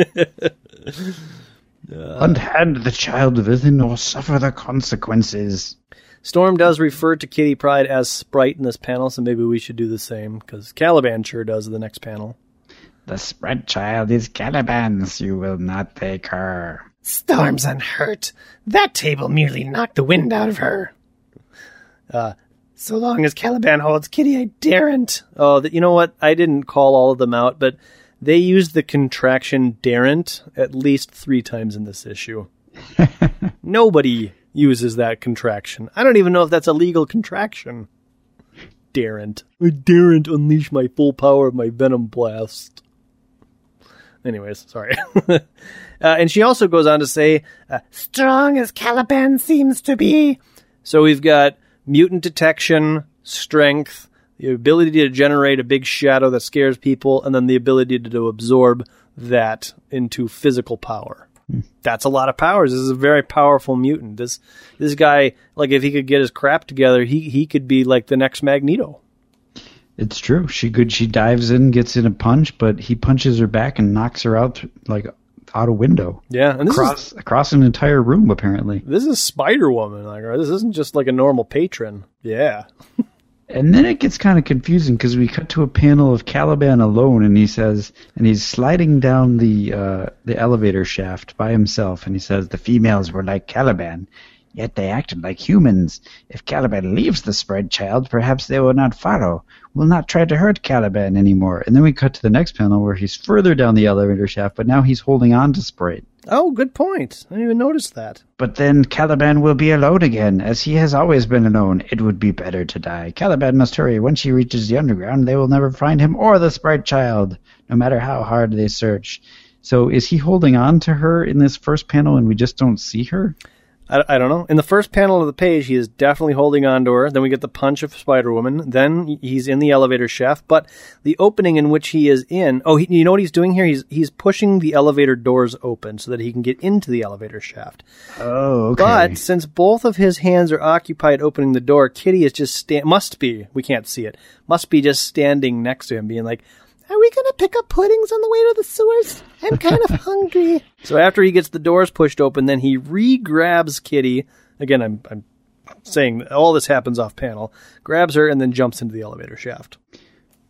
Unhand the child within or suffer the consequences. Storm does refer to Kitty Pryde as Sprite in this panel, so maybe we should do the same, because Caliban sure does in the next panel. The Sprite child is Caliban's. You will not take her. Storm's unhurt. That table merely knocked the wind out of her. Uh, So long as Caliban holds Kitty, I daren't. Oh, th- you know what? I didn't call all of them out, but they used the contraction daren't at least three times in this issue. Nobody uses that contraction. I don't even know if that's a legal contraction. Daren't. I daren't unleash my full power of my venom blast. Anyways, sorry. uh, and she also goes on to say, uh, Strong as Caliban seems to be. So we've got mutant detection, strength, the ability to generate a big shadow that scares people, and then the ability to, to absorb that into physical power. Hmm. That's a lot of powers. This is a very powerful mutant. This this guy, like if he could get his crap together, he he could be like the next Magneto. It's true. She good. She dives in, gets in a punch, but he punches her back and knocks her out like out a window Yeah, and this is across across an entire room. Apparently, this is Spider Woman. Like this isn't just like a normal patron. Yeah. and then it gets kind of confusing because we cut to a panel of Caliban alone, and he says, and he's sliding down the uh, the elevator shaft by himself, and he says the females were like Caliban. Yet they acted like humans. If Caliban leaves the Sprite child, perhaps they will not follow, will not try to hurt Caliban anymore. And then we cut to the next panel where he's further down the elevator shaft, but now he's holding on to Sprite. Oh, good point. I didn't even notice that. But then Caliban will be alone again, as he has always been alone. It would be better to die. Caliban must hurry. Once he reaches the underground, they will never find him or the Sprite Child, no matter how hard they search. So is he holding on to her in this first panel and we just don't see her? I, I don't know. In the first panel of the page, he is definitely holding on to her. Then we get the punch of Spider Woman. Then he's in the elevator shaft. But the opening in which he is in, oh, he, you know what he's doing here? He's he's pushing the elevator doors open so that he can get into the elevator shaft. Oh, okay. But since both of his hands are occupied opening the door, Kitty is just sta- must be we can't see it must be just standing next to him, being like. Are we gonna pick up puddings on the way to the sewers? I'm kind of hungry. So after he gets the doors pushed open, then he re-grabs Kitty. Again, I'm I'm saying all this happens off panel, grabs her, and then jumps into the elevator shaft.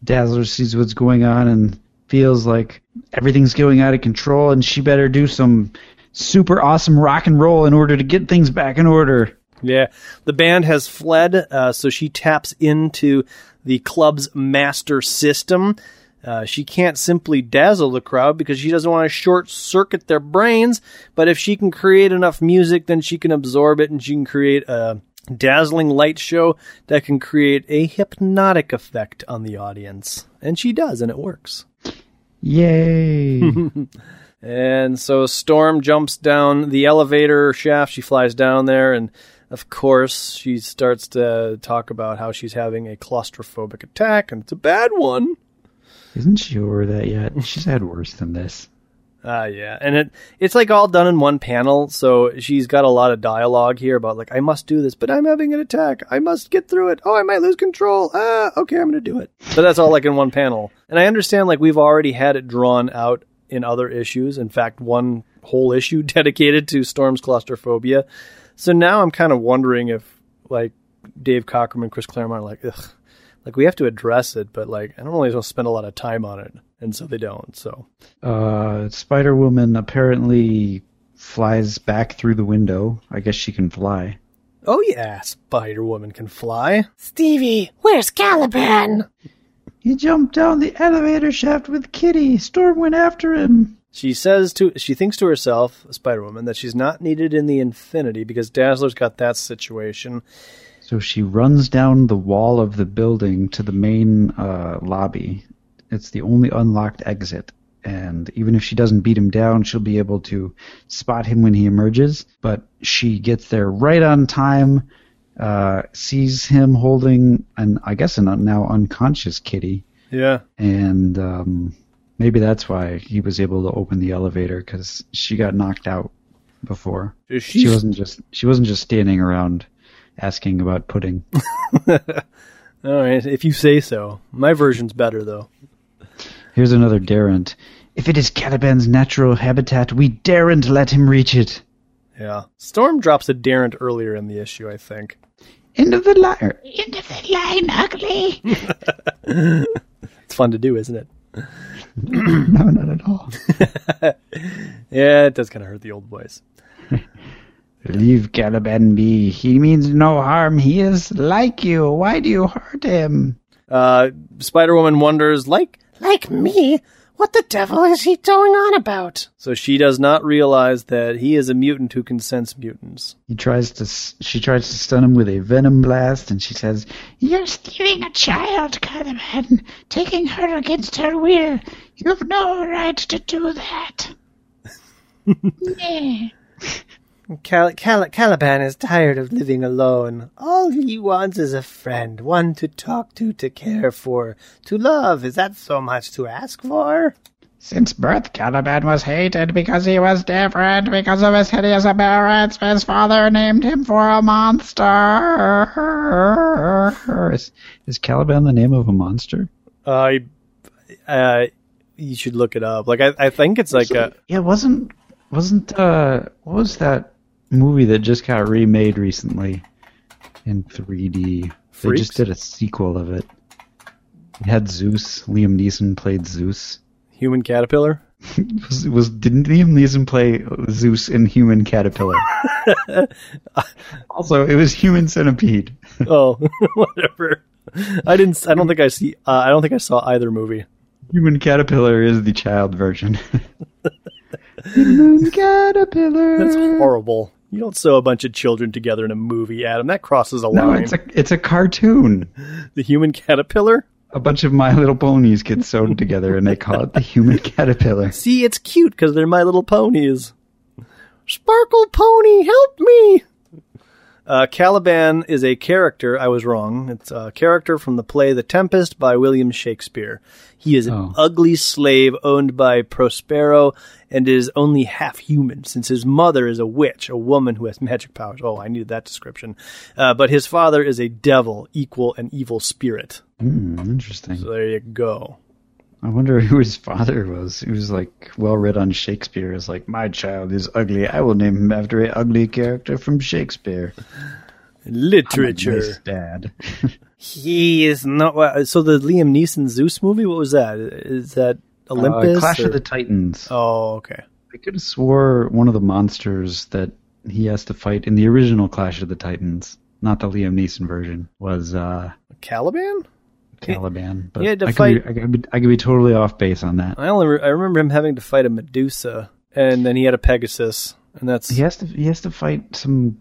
Dazzler sees what's going on and feels like everything's going out of control, and she better do some super awesome rock and roll in order to get things back in order. Yeah, the band has fled, uh, so she taps into the club's master system. Uh, she can't simply dazzle the crowd because she doesn't want to short circuit their brains. But if she can create enough music, then she can absorb it and she can create a dazzling light show that can create a hypnotic effect on the audience. And she does, and it works. Yay! And so Storm jumps down the elevator shaft. She flies down there, and of course, she starts to talk about how she's having a claustrophobic attack, and it's a bad one. Isn't she over that yet? She's had worse than this. Ah, yeah, and it it's like all done in one panel. So she's got a lot of dialogue here about like I must do this, but I'm having an attack. I must get through it. Oh, I might lose control. Ah, okay, I'm gonna do it. But that's all like in one panel. And I understand like we've already had it drawn out in other issues. In fact, one whole issue dedicated to Storm's claustrophobia. So now I'm kind of wondering if like Dave Cockrum and Chris Claremont are like, ugh, like we have to address it, but like I don't really want to spend a lot of time on it, and so they don't. So Uh, Spider Woman apparently flies back through the window. I guess she can fly. Oh yeah, Spider Woman can fly. Stevie, where's Caliban? He jumped down the elevator shaft with Kitty. Storm went after him. She says to she thinks to herself, Spider Woman, that she's not needed in the Infinity because Dazzler's got that situation. So she runs down the wall of the building to the main uh, lobby. It's the only unlocked exit. And even if she doesn't beat him down, she'll be able to spot him when he emerges. But she gets there right on time, uh, sees him holding an, I guess, an now unconscious kitty. Yeah. And um, maybe that's why he was able to open the elevator because she got knocked out before. She wasn't just she wasn't just standing around asking about pudding. all right? If you say so. My version's better though. Here's another daren't. If it is Caliban's natural habitat, we daren't let him reach it. Yeah. Storm drops a daren't earlier in the issue, I think. End of the line. End of the line, ugly. It's fun to do, isn't it? No, not at all. Yeah, it does kind of hurt the old voice. Leave Caliban be. He means no harm. He is like you. Why do you hurt him? Uh, Spider Woman wonders, like, Like me? What the devil is he going on about? so she does not realize that he is a mutant who can sense mutants. He tries to. She tries to stun him with a venom blast, and she says, You're stealing a child, Caliban, taking her against her will. You've no right to do that. Nah. Cal- Cal- Caliban is tired of living alone. All he wants is a friend, one to talk to, to care for, to love. Is that so much to ask for? Since birth, Caliban was hated because he was different, because of his hideous appearance. His father named him for a monster. "Is, is Caliban the name of a monster?" I, uh, you should look it up. Like, I, I think it's like a, Yeah, wasn't wasn't uh what was that movie that just got remade recently in 3D? They just did a sequel of it. It had Zeus. Liam Neeson played Zeus. human caterpillar. was, was didn't Liam Neeson play Zeus in Human Caterpillar? also, it was Human Centipede. Oh, whatever. I didn't. I don't think I see. Uh, I don't think I saw either movie. Human Caterpillar is the child version. Human Caterpillar. That's horrible. You don't sew a bunch of children together in a movie, Adam. That crosses a no, line. it's a it's a cartoon. the human caterpillar. A bunch of My Little Ponies get sewn together, and they call it the Human Caterpillar. See, it's cute because they're My Little Ponies. Sparkle Pony, help me! Uh, Caliban is a character. I was wrong. It's a character from the play The Tempest by William Shakespeare. He is an Oh. ugly slave owned by Prospero and is only half human since his mother is a witch, a woman who has magic powers. Oh, I needed that description. Uh, but his father is a devil, equal an evil spirit. Hmm, interesting. So there you go. I wonder who his father was. He was like well read on Shakespeare. Is like my child is ugly. I will name him after a ugly character from Shakespeare. Literature. Nice dad. He is not. So the Liam Neeson Zeus movie, what was that? Is that Olympus? Uh, Clash or- of the Titans. Oh, okay. I could have swore one of the monsters that he has to fight in the original Clash of the Titans, not the Liam Neeson version, was uh, Caliban? Caliban. But he had to I, could be, I, could be, I could be totally off base on that. I only re- I remember him having to fight a Medusa, and then he had a Pegasus, and that's He has to he has to fight some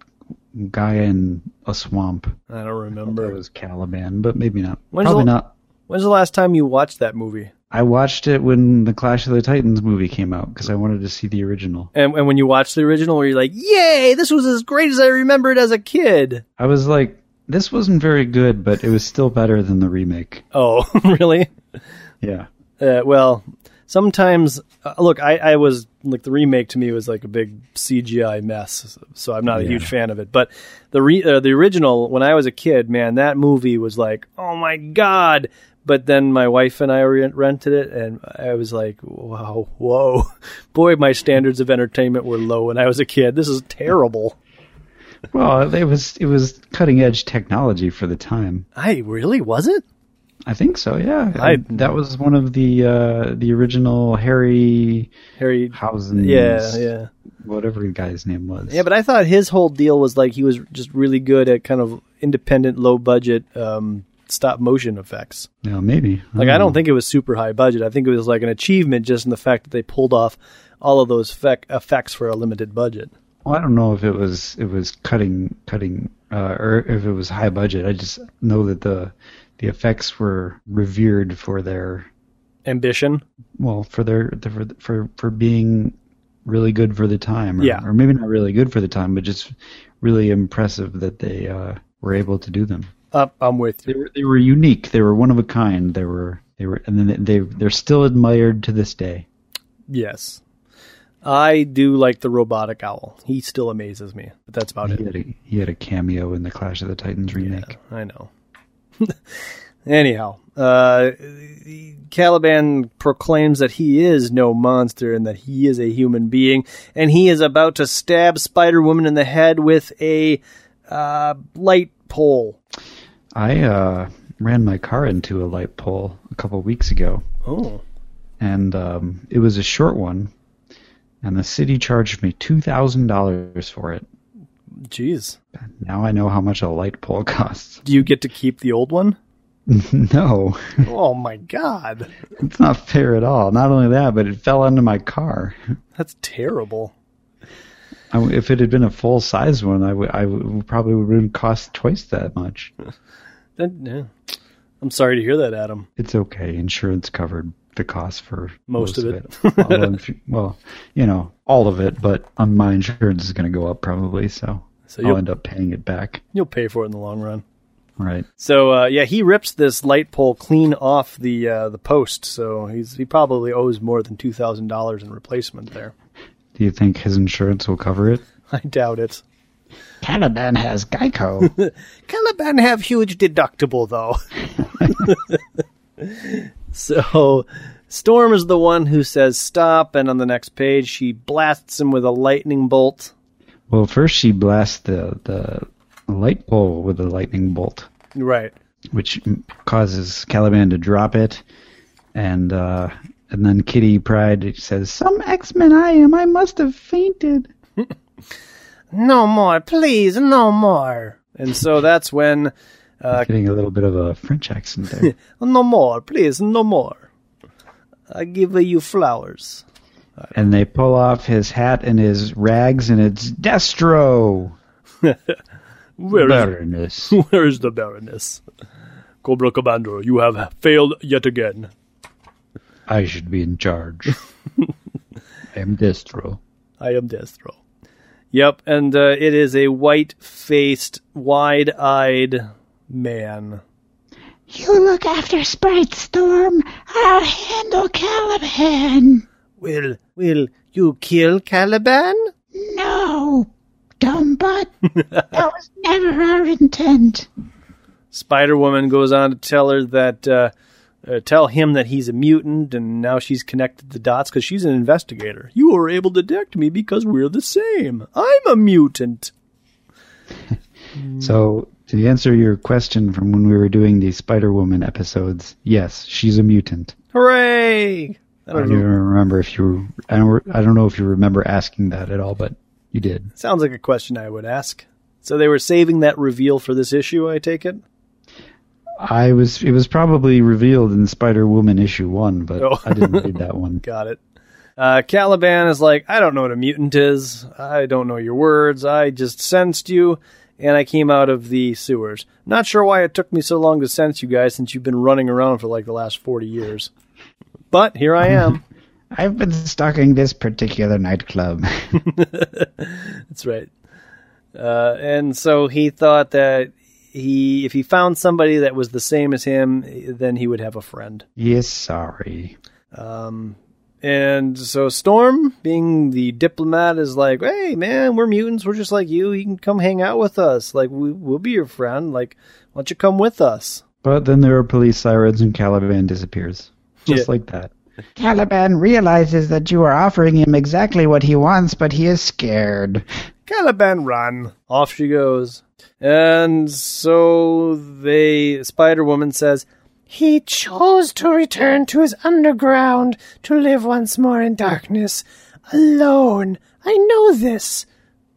guy in a swamp. I don't remember It was Caliban, but maybe not. When's Probably the- not. When's the last time you watched that movie? I watched it when the Clash of the Titans movie came out because I wanted to see the original. And, and when you watched the original, were you like, "Yay, this was as great as I remembered as a kid"? I was like, this wasn't very good, but it was still better than the remake. Oh, really? Yeah. Uh, well, sometimes uh, look, I, I was like the remake to me was like a big CGI mess, so I'm not a huge fan of it. But the re, uh, the original, when I was a kid, man, that movie was like, oh my god. But then my wife and I re- rented it, and I was like, wow, whoa, boy, my standards of entertainment were low when I was a kid. This is terrible. Well, it was it was cutting edge technology for the time. I really was it? I think so. Yeah. I- that was one of the uh, the original Harry Harry. Housen. Yeah, yeah. Whatever the guy's name was. Yeah, but I thought his whole deal was like he was just really good at kind of independent, low budget um, stop motion effects. Yeah, maybe. Like I don't think it was super high budget. I think it was like an achievement just in the fact that they pulled off all of those fec- effects for a limited budget. Well, I don't know if it was it was cutting cutting uh, or if it was high budget. I just know that the the effects were revered for their Ambition. well for their for for for being really good for the time. Or, Yeah. or maybe not really good for the time, but just really impressive that they uh, were able to do them. Up, I'm with They you. were they were unique. They were one of a kind. They were they were and then they they're still admired to this day. Yes, I do like the robotic owl. He still amazes me, but that's about He it. had a he had a cameo in the Clash of the Titans remake. I know. Anyhow, uh, Caliban proclaims that he is no monster and that he is a human being, and he is about to stab Spider Woman in the head with a uh, light pole. I uh, ran my car into a light pole a couple weeks ago, Oh, and um, it was a short one, and the city charged me two thousand dollars for it. jeez. Now I know how much a light pole costs. Do you get to keep the old one? no, Oh my god, it's not fair at all. Not only that, but it fell onto my car. that's terrible. I, if it had been a full size one, I would probably would have cost twice that much. I'm sorry to hear that, Adam. It's okay. Insurance covered the cost for Most of it. well, if you- well, you know, all of it, but on my insurance is going to go up probably, so, So I'll you'll, end up paying it back. you'll pay for it in the long run. Right. So uh, yeah, he rips this light pole clean off the uh, the post. So he's he probably owes more than two thousand dollars in replacement there. Do you think his insurance will cover it? I doubt it. Caliban has Geico. Caliban have huge deductible though. So Storm is the one who says stop, and on the next page she blasts him with a lightning bolt. Well, first she blasts the the light pole with a lightning bolt, Right. which causes Caliban to drop it, and uh, and then Kitty Pryde says, "Some X-Men I am. I must have fainted." No more, please, no more. And so that's when uh, Getting a little bit of a French accent there. no more, please, no more. I give you flowers. and they pull off his hat and his rags, and it's Destro. Where is, Baroness. where is the Baroness? Cobra Commander, you have failed yet again. I should be in charge. I am Destro. I am Destro. Yep, and uh, it is a white faced, wide eyed man. you look after Sprite Storm. I'll handle Caliban. Will, will you kill Caliban? No, dumb butt. that was never our intent. Spider Woman goes on to tell her that, uh, uh, tell him that he's a mutant, and now she's connected the dots because she's an investigator. You were able to detect me because we're the same. I'm a mutant. So to answer your question from when we were doing the Spider Woman episodes, yes, she's a mutant. Hooray! I I don't don't know. even remember if you. I don't. I don't know if you remember asking that at all, but you did. Sounds like a question I would ask. So they were saving that reveal for this issue, I take it? I was. It was probably revealed in Spider Woman issue one, but Oh. I didn't read that one. Got it. Uh, Caliban is like, I don't know what a mutant is. I don't know your words. I just sensed you, and I came out of the sewers. Not sure why it took me so long to sense you guys since you've been running around for like the last 40 years. But here I am. I've been stalking this particular nightclub. That's right. Uh, and so he thought that he, if he found somebody that was the same as him, then he would have a friend. Yes, sorry. Um, And so Storm, being the diplomat, is like, "Hey, man, we're mutants. We're just like you. You can come hang out with us. Like, we, we'll be your friend. Like, why don't you come with us?" But then there are police sirens and Caliban disappears. Just Yeah. like that. Caliban realizes that you are offering him exactly what he wants, but he is scared. Caliban, run! Off she goes. And so they, Spider Woman says, He chose to return to his underground to live once more in darkness, alone. I know this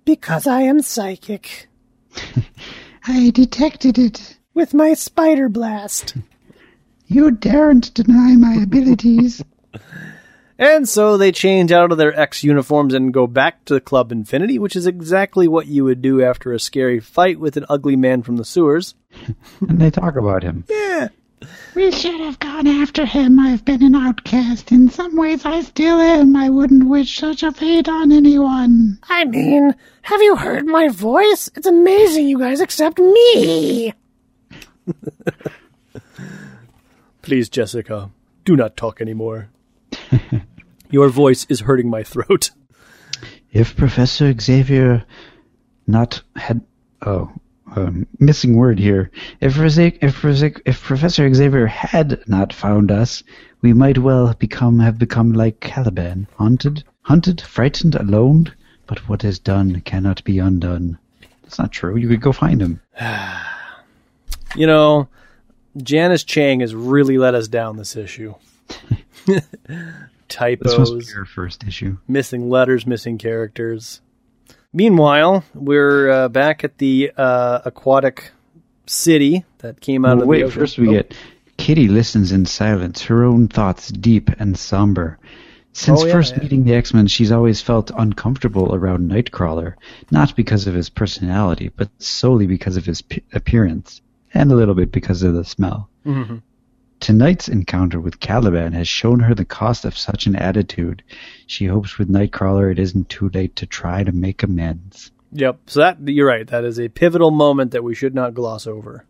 because I am psychic. I detected it. With my spider blast. You daren't deny my abilities. And so they change out of their X uniforms and go back to the Club Infinity, which is exactly what you would do after a scary fight with an ugly man from the sewers. And they talk about him. Yeah. We should have gone after him. I've been an outcast. In some ways, I still am. I wouldn't wish such a fate on anyone. I mean, have you heard my voice? It's amazing you guys accept me. Please, Jessica, do not talk anymore. Your voice is hurting my throat. If Professor Xavier not had oh um, missing word here. If if if Professor Xavier had not found us, we might well become have become like Caliban, haunted, hunted, frightened, alone. But what is done cannot be undone. That's not true. You could go find him. You know, Janice Chiang has really let us down this issue. This must be Typos, your first issue. missing letters, missing characters. Meanwhile, we're uh, back at the uh, aquatic city that came out Well, of wait, the ocean. first we Oh, get Kitty listens in silence, her own thoughts deep and somber. Since Oh, yeah, first yeah. meeting the X Men, she's always felt uncomfortable around Nightcrawler, not because of his personality, but solely because of his p- appearance, and a little bit because of the smell. Mm-hmm. Tonight's encounter with Caliban has shown her the cost of such an attitude. She hopes with Nightcrawler it isn't too late to try to make amends. Yep. So that you're right. That is a pivotal moment that we should not gloss over.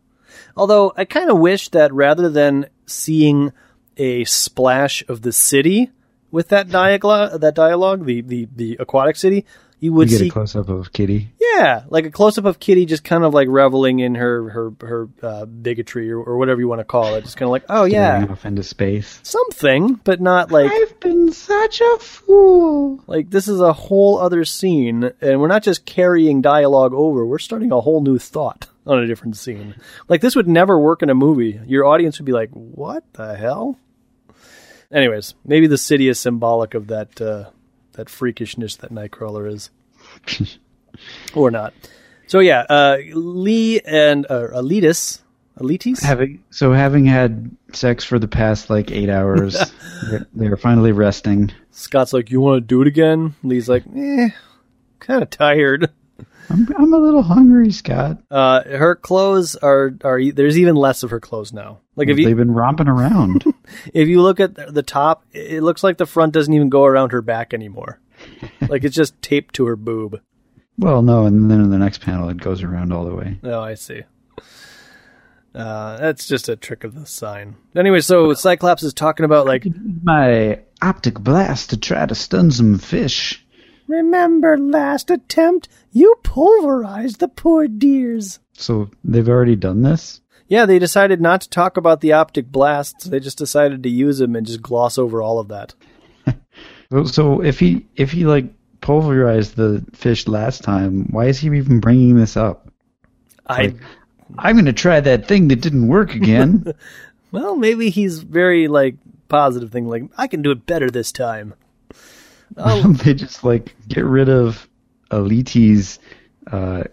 Although I kind of wish that rather than seeing a splash of the city with that dialogue, that dialogue, the the the aquatic city, you would get see a close up of Kitty. yeah, like a close up of Kitty just kind of like reveling in her her her uh, bigotry or, or whatever you want to call it. Just kind of like, oh yeah, off into space. something, but not like I've been such a fool. like this is a whole other scene, and we're not just carrying dialogue over. We're starting a whole new thought on a different scene. Like this would never work in a movie. Your audience would be like, "What the hell?" Anyways, maybe the city is symbolic of that uh, that freakishness that Nightcrawler is, or not. So yeah, uh, Lee and uh, Elitis, Elitis, Having so having had sex for the past like eight hours, they're, they're finally resting. Scott's like, "You want to do it again?" Lee's like, "Eh, kind of tired." I'm I'm a little hungry, Scott. Uh, her clothes are are there's even less of her clothes now. Like if They've been romping around. if you look at the top, it looks like the front doesn't even go around her back anymore. like it's just taped to her boob. well, no, and then in the next panel it goes around all the way. Oh, I see. Uh, that's just a trick of the sign. Anyway, so Cyclops is talking about like My optic blast to try to stun some fish. Remember last attempt? You pulverized the poor dears. So they've already done this. yeah, they decided not to talk about the optic blasts. They just decided to use them and just gloss over all of that. So, if he if he like pulverized the fish last time, why is he even bringing this up? I Like, I'm going to try that thing that didn't work again. well, maybe he's very like positive thing. Like I can do it better this time. Oh, they just like get rid of Aliti's uh,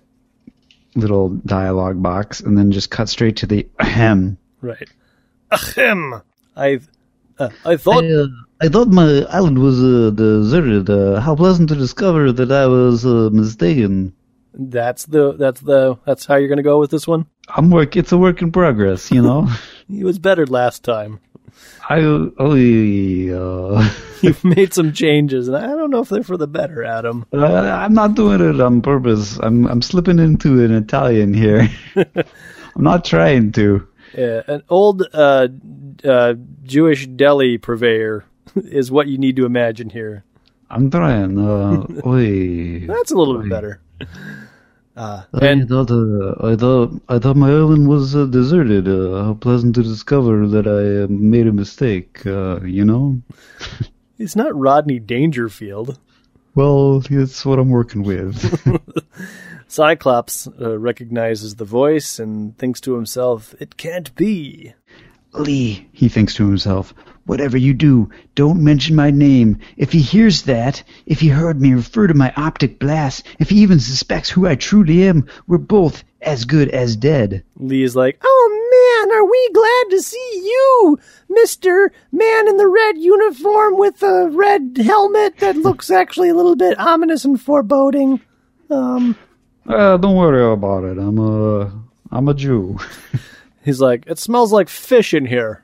little dialogue box and then just cut straight to the ahem. right. Ahem. I uh, I thought uh, I thought my island was uh, deserted. Uh, how pleasant to discover that I was uh, mistaken. that's the that's the that's how you're gonna go with this one. I'm work. It's a work in progress, you know. it was better last time. I oh uh, You've made some changes, and I don't know if they're for the better, Adam. uh, I'm not doing it on purpose. I'm I'm slipping into an Italian here. I'm not trying to. Yeah, an old uh, uh, Jewish deli purveyor is what you need to imagine here. I'm trying. Uh. That's a little bit better. Uh, I thought uh, I thought I thought my island was uh, deserted. Uh, how pleasant to discover that I uh, made a mistake. Uh, you know. it's not Rodney Dangerfield. Well, it's what I'm working with. Cyclops uh, recognizes the voice and thinks to himself, "It can't be." Lee, he thinks to himself, whatever you do, don't mention my name. If he hears that, if he heard me refer to my optic blast, if he even suspects who I truly am, we're both as good as dead. Lee is like, Oh man, are we glad to see you, Mister Man in the red uniform with the red helmet that looks actually a little bit ominous and foreboding. Um, Uh, don't worry about it. I'm a, I'm a Jew. he's like, "It smells like fish in here."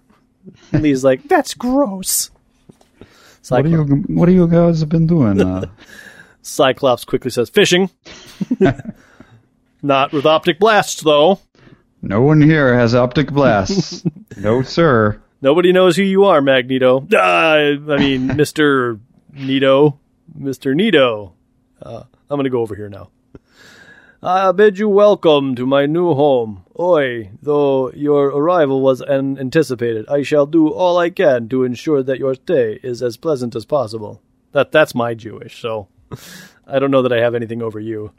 And Lee's like, that's gross. What are you, what are you guys been doing? Uh, Cyclops quickly says, "Fishing." Not with optic blasts, though. no one here has optic blasts. no, sir. Nobody knows who you are, Magneto. Uh, I mean, Mister Nito, Mister Nito. Uh, I'm gonna go over here now. I bid you welcome to my new home. Oi, though your arrival was unanticipated, I shall do all I can to ensure that your stay is as pleasant as possible. That that's my Jewish, so I don't know that I have anything over you.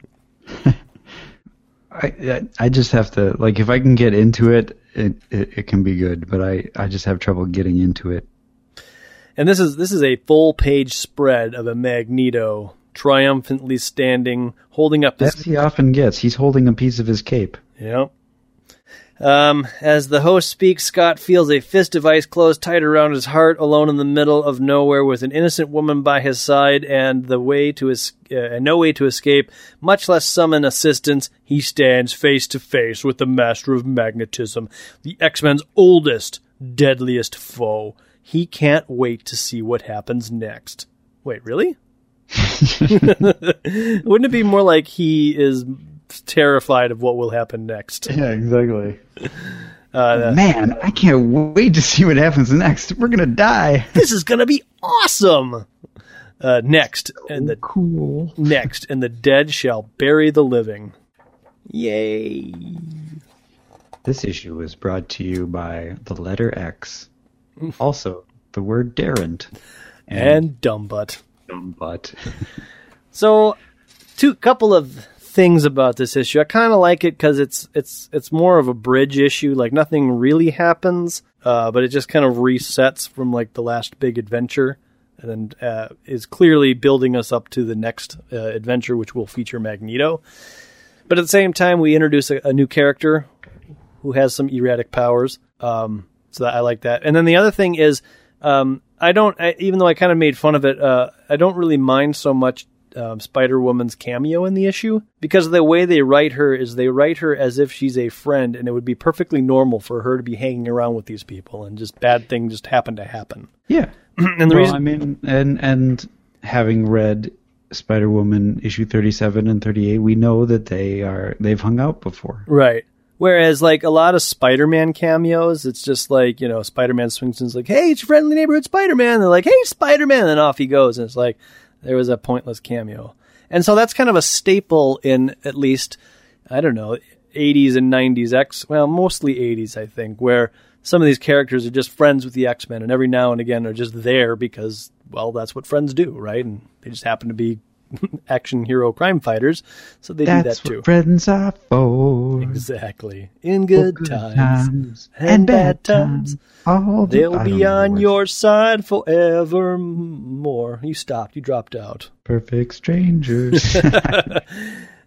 I, I just have to like if I can get into it, it, it, it can be good. But I, I just have trouble getting into it. And this is this is a full page spread of a Magneto triumphantly standing, holding up his As he often gets, he's holding a piece of his cape. Yep. Um, as the host speaks, Scott feels a fist device close tight around his heart, alone in the middle of nowhere, with an innocent woman by his side, and the way to es- uh, no way to escape, much less summon assistance. He stands face to face with the master of magnetism, the X-Men's oldest, deadliest foe. He can't wait to see what happens next. Wait, really? Wouldn't it be more like he is terrified of what will happen next? Yeah, exactly. Uh, Man, I can't wait to see what happens next. We're gonna die. this is gonna be awesome. Uh, next, and the Cool. next, and the dead shall bury the living. Yay! This issue is brought to you by the letter X. Also, the word Darrent. And but So, two couple of things about this issue. I kind of like it because it's it's it's more of a bridge issue. Like nothing really happens, uh, but it just kind of resets from like the last big adventure, and uh, is clearly building us up to the next uh, adventure, which will feature Magneto. But at the same time, we introduce a, a new character who has some erratic powers. Um, so I like that. And then the other thing is, um, I don't, I, even though I kind of made fun of it, uh, I don't really mind so much um, Spider Woman's cameo in the issue because the way they write her is they write her as if she's a friend, and it would be perfectly normal for her to be hanging around with these people, and just bad things just happen to happen. yeah. And the well, reason, I mean, and and having read Spider Woman issue thirty seven and thirty eight, we know that they are they've hung out before. Right. Whereas, like a lot of Spider-Man cameos, it's just like you know, Spider-Man swings in's like, "Hey, it's your friendly neighborhood Spider-Man." They're like, "Hey, Spider-Man," and off he goes, and it's like there was a pointless cameo. And so that's kind of a staple in at least I don't know, 80s and 90s X, well, mostly 80s, I think, where some of these characters are just friends with the X-Men, and every now and again are just there because, well, that's what friends do, right? And they just happen to be action hero crime fighters, so they That's do that too. what friends are for. Exactly. In good, Good times, times and bad times, the- they'll be on your side forevermore. You stopped. You dropped out. perfect strangers.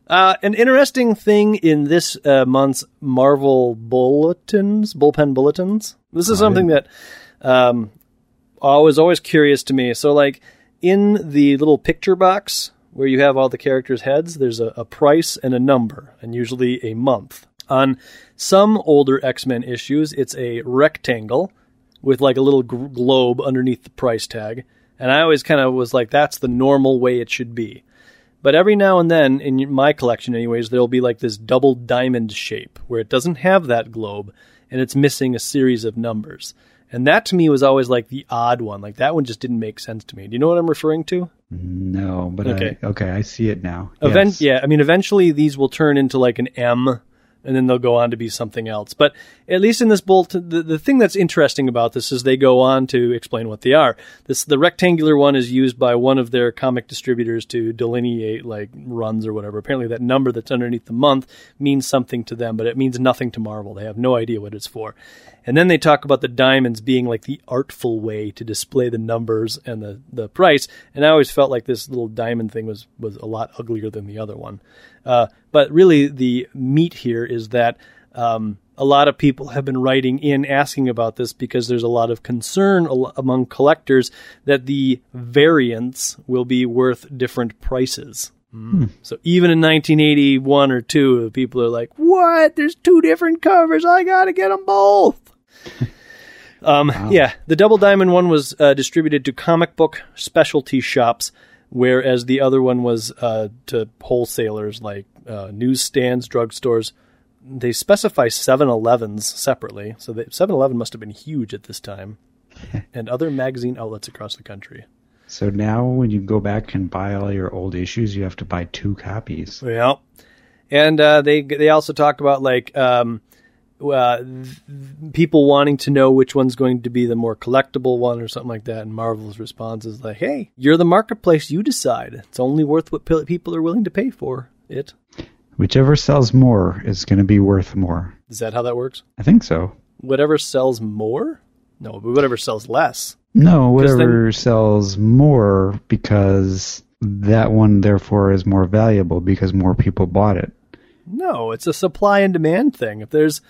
Uh, an interesting thing in this uh, month's Marvel bulletins, bullpen bulletins. This is something that um, I was always curious to me. So, like in the little picture box where you have all the characters' heads, there's a, a price and a number, and usually a month. On some older X Men issues, it's a rectangle with like a little gr- globe underneath the price tag. And I always kind of was like, that's the normal way it should be. But every now and then, in my collection, anyways, there'll be like this double diamond shape where it doesn't have that globe and it's missing a series of numbers. And that to me was always like the odd one. Like that one just didn't make sense to me. Do you know what I'm referring to? no, but Okay. I, okay, I see it now. Event, Yes. yeah. I mean, eventually these will turn into like an M, and then they'll go on to be something else. But at least in this bolt, the, the thing that's interesting about this is they go on to explain what they are. This the rectangular one is used by one of their comic distributors to delineate like runs or whatever. Apparently, that number that's underneath the month means something to them, but it means nothing to Marvel. They have no idea what it's for. And then they talk about the diamonds being like the artful way to display the numbers and the, the price. And I always felt like this little diamond thing was, was a lot uglier than the other one. Uh, but really, the meat here is that um, a lot of people have been writing in asking about this because there's a lot of concern al- among collectors that the variants will be worth different prices. So even in 1981 or two, people are like, "What? There's two different covers. I gotta get them both." um, Yeah, the Double Diamond one was uh, distributed to comic book specialty shops, whereas the other one was uh, to wholesalers like uh, newsstands, drugstores. They specify 7-Elevens separately, so the 7-Eleven must have been huge at this time, and other magazine outlets across the country. So now, when you go back and buy all your old issues, you have to buy two copies. Yeah, and uh, they they also talk about like um, uh, th- people wanting to know which one's going to be the more collectible one or something like that. And Marvel's response is like, "Hey, you're the marketplace. You decide. It's only worth what pe- people are willing to pay for it." Whichever sells more is going to be worth more. Is that how that works? I think so. Whatever sells more? No, but whatever sells less. No, 'Cause then- whatever sells more because that one therefore is more valuable because more people bought it. No, it's a supply and demand thing. If there's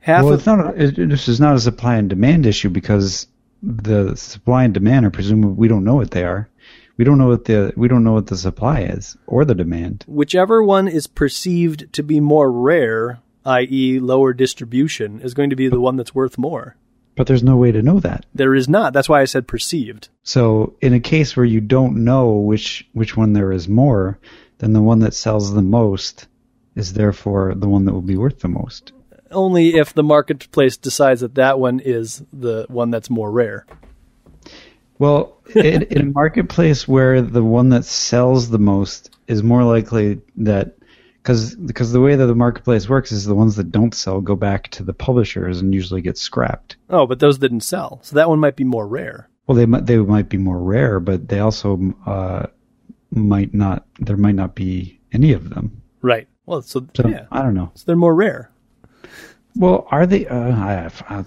half well, of it's not. A, it, this is not a supply and demand issue because the supply and demand are presumably we don't know what they are. We don't know what the we don't know what the supply is or the demand. whichever one is perceived to be more rare, i.e., lower distribution, is going to be the one that's worth more. But there's no way to know that. There is not. That's why I said perceived. So in a case where you don't know which which one there is more, then the one that sells the most is therefore the one that will be worth the most. Only if the marketplace decides that that one is the one that's more rare. Well, in, in a marketplace where the one that sells the most is more likely that because because the way that the marketplace works is the ones that don't sell go back to the publishers and usually get scrapped. Oh, but those didn't sell. So that one might be more rare. Well, they might they might be more rare, but they also uh, might not. There might not be any of them. Right. Well, so, So yeah. I don't know. So they're more rare. Well, are they? Uh, I, I,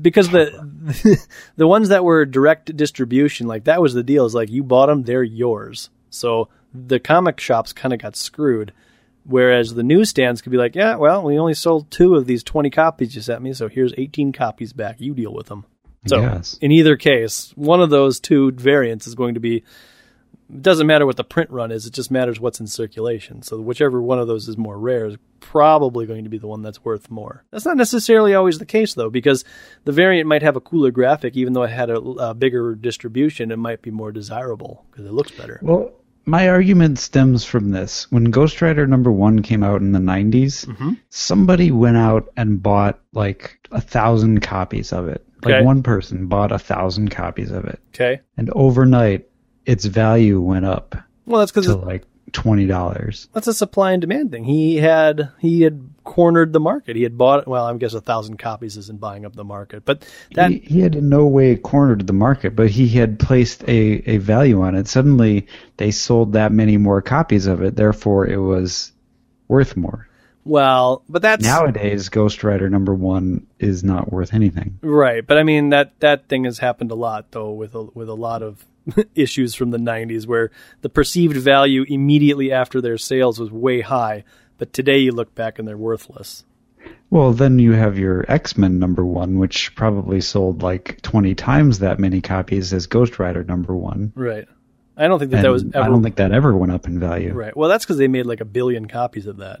Because the the ones that were direct distribution, like that was the deal. Is like you bought them, they're yours. So the comic shops kind of got screwed. Whereas the newsstands could be like, yeah, well, we only sold two of these twenty copies you sent me, so here's eighteen copies back. You deal with them. So Yes. in either case, one of those two variants is going to be. It doesn't matter what the print run is; it just matters what's in circulation. So whichever one of those is more rare is probably going to be the one that's worth more. That's not necessarily always the case, though, because the variant might have a cooler graphic, even though it had a, a bigger distribution. It might be more desirable because it looks better. Well, my argument stems from this. When Ghost Rider number one came out in the 90s, Mm-hmm. somebody went out and bought like a thousand copies of it. Like one person bought a thousand copies of it. Okay. And overnight, its value went up Well, that's because to like twenty dollars. That's a supply and demand thing. He had he had cornered the market. He had bought well, I guess a thousand copies isn't buying up the market, but that he, he had in no way cornered the market, but he had placed a, a value on it. Suddenly, they sold that many more copies of it, therefore, it was worth more. well, but that's Nowadays, Ghost Rider number one is not worth anything. right. But I mean that that thing has happened a lot though with a, with a lot of issues from the 90s where the perceived value immediately after their sales was way high, but today you look back and they're worthless. Well, then you have your X Men number one, which probably sold like 20 times that many copies as Ghost Rider number one. Right. I don't think that And that was ever I don't think that ever went up in value. right. Well, that's because they made like a billion copies of that.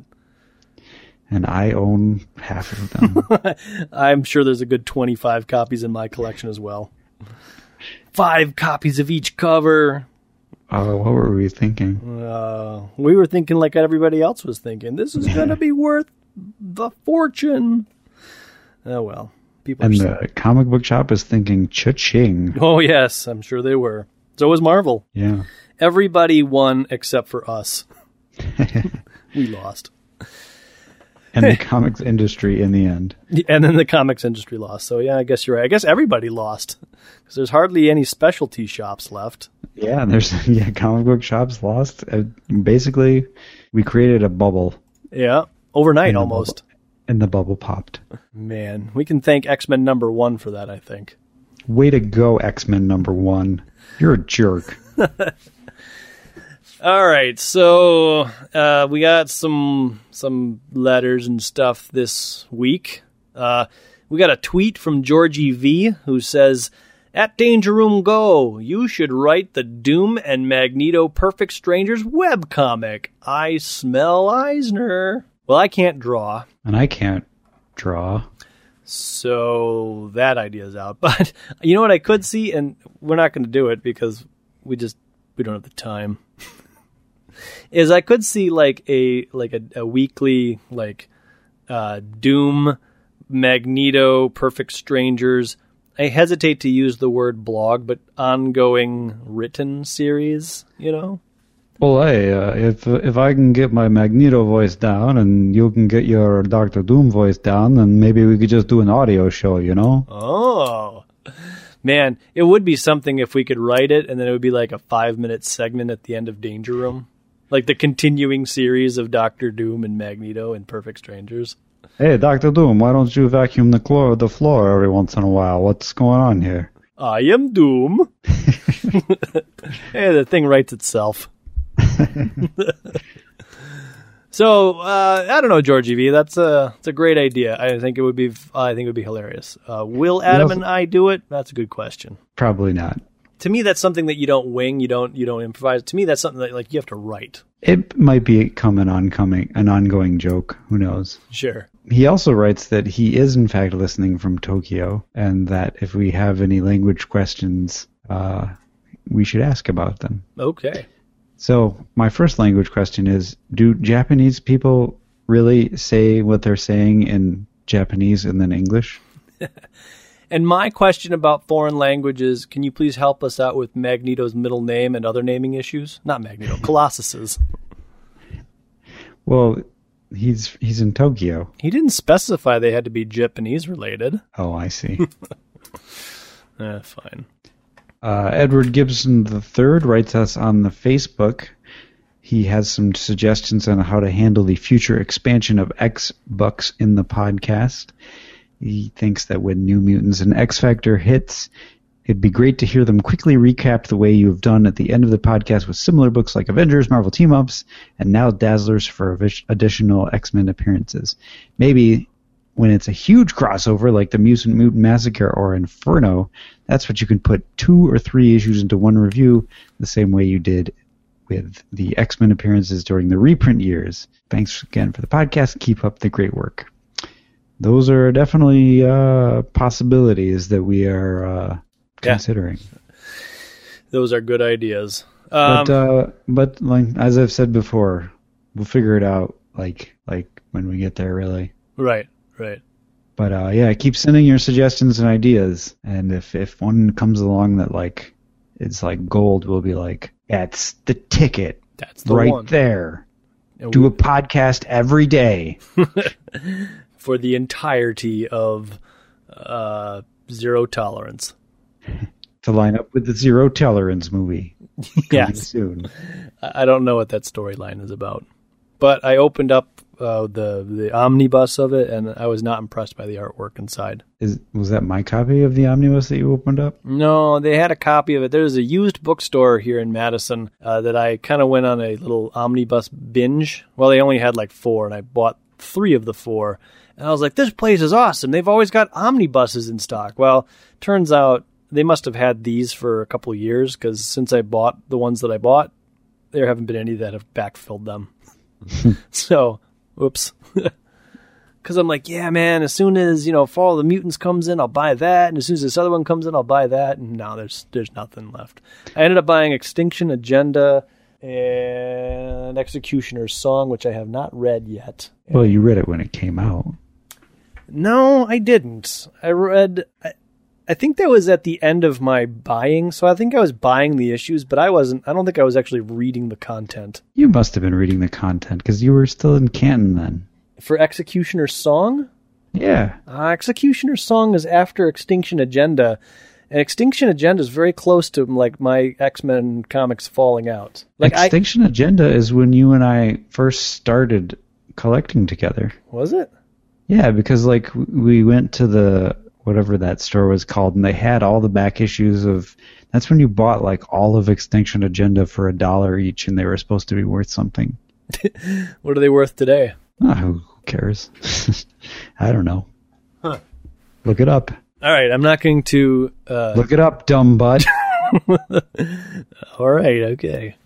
And I own half of them. I'm sure there's a good 25 copies in my collection as well. Five copies of each cover. Oh, what were we thinking? Uh, we were thinking like everybody else was thinking. This is going to be worth the fortune. Oh well, people. And the comic book shop is thinking cha-ching. oh yes, I'm sure they were. So was Marvel. Yeah. Everybody won except for us. we lost, And the comics industry in the end. and then the comics industry lost. So yeah, I guess you're right. I guess everybody lost because there's hardly any specialty shops left. Yeah, there's yeah, comic book shops lost. Uh, basically, we created a bubble, Yeah, overnight almost. and the bubble popped. Man, we can thank X Men number one for that. I think. Way to go, X Men number one. You're a jerk. All right, so uh, we got some some letters and stuff this week. Uh, we got a tweet from Georgie V who says, "At Danger Room Go, you should write the Doom and Magneto Perfect Strangers webcomic. I smell Eisner." Well, I can't draw, And I can't draw. so that idea's out. But you know what I could see, and we're not going to do it because we just we don't have the time. Is I could see like a like a, a weekly like uh, Doom, Magneto, Perfect Strangers. I hesitate to use the word blog, but ongoing written series. You know, Well, hey, uh, if if I can get my Magneto voice down and you can get your Doctor Doom voice down, then maybe we could just do an audio show. You know? Oh. Man, it would be something if we could write it and then it would be like a five minute segment at the end of Danger Room. Like the continuing series of Doctor Doom and Magneto and Perfect Strangers. Hey, Doctor Doom, why don't you vacuum the floor the floor every once in a while? What's going on here? I am Doom. hey, the thing writes itself. so uh, I don't know, Georgie V. That's a it's a great idea. I think it would be I think it would be hilarious. Uh, will Adam also- and I do it? That's a good question. Probably not. To me that's something that you don't wing you don't you don't improvise to me that's something that like you have to write It might be become an oncoming, an ongoing joke. Who knows? sure He also writes that he is in fact listening from Tokyo, and that if we have any language questions, uh, we should ask about them. okay So my first language question is: Do Japanese people really say what they're saying in Japanese and then English? and my question about foreign languages can you please help us out with magneto's middle name and other naming issues not magneto colossus's Well, he's he's in Tokyo. he didn't specify they had to be japanese related Oh, I see. eh, fine Uh, Edward Gibson III writes us on the Facebook. He has some suggestions on how to handle the future expansion of X Bucks in the podcast. He thinks that when New Mutants and X Factor hits, it'd be great to hear them quickly recap the way you've done at the end of the podcast with similar books like Avengers, Marvel Team Ups, and now Dazzlers for additional X Men appearances. Maybe when it's a huge crossover like the Mutant Mutant Massacre or Inferno, that's what you can put two or three issues into one review, the same way you did with the X Men appearances during the reprint years. Thanks again for the podcast. Keep up the great work. Those are definitely uh, possibilities that we are uh, Yeah. considering. those are good ideas um, but uh, but like as I've said before, we'll figure it out like like when we get there, really. right right But uh, yeah, keep sending your suggestions and ideas. And if if one comes along that like it's like gold, we'll be like, that's the ticket. That's the right one. there. And Do we- a podcast every day. for the entirety of uh, Zero Tolerance. to line up with the Zero Tolerance movie. coming Yes. soon. I I don't know what that storyline is about. But I opened up uh, the the omnibus of it, and I was not impressed by the artwork inside. Is was that my copy of the omnibus that you opened up? No, they had a copy of it. There's a used bookstore here in Madison uh, that I kind of went on a little omnibus binge. Well, they only had like four, and I bought three of the four. And I was like, this place is awesome. They've always got omnibuses in stock. Well, turns out they must have had these for a couple of years because since I bought the ones that I bought, there haven't been any that have backfilled them. so, whoops. Because I'm like, yeah, man. As soon as you know, Fall of the Mutants comes in, I'll buy that, and as soon as this other one comes in, I'll buy that. And now there's there's nothing left. I ended up buying Extinction Agenda and Executioner's Song, which I have not read yet. Well, you read it when it came out. No, I didn't. I read. I, I think that was at the end of my buying, so I think I was buying the issues, but I wasn't. I don't think I was actually reading the content You must have been reading the content because you were still in Canton then. for Executioner's Song. Yeah. Uh, Executioner's Song is after Extinction Agenda, and Extinction Agenda is very close to like my X Men comics falling out. Like I Extinction Agenda is when you and I first started collecting together. was it? Yeah, because like we went to the whatever that store was called, and they had all the back issues of. That's when you bought like all of Extinction Agenda for a dollar each, and they were supposed to be worth something. What are they worth today? Ah, who cares? I don't know. Look it up. All right, I'm not going to. Uh, Look it up, dumb butt. all right, okay.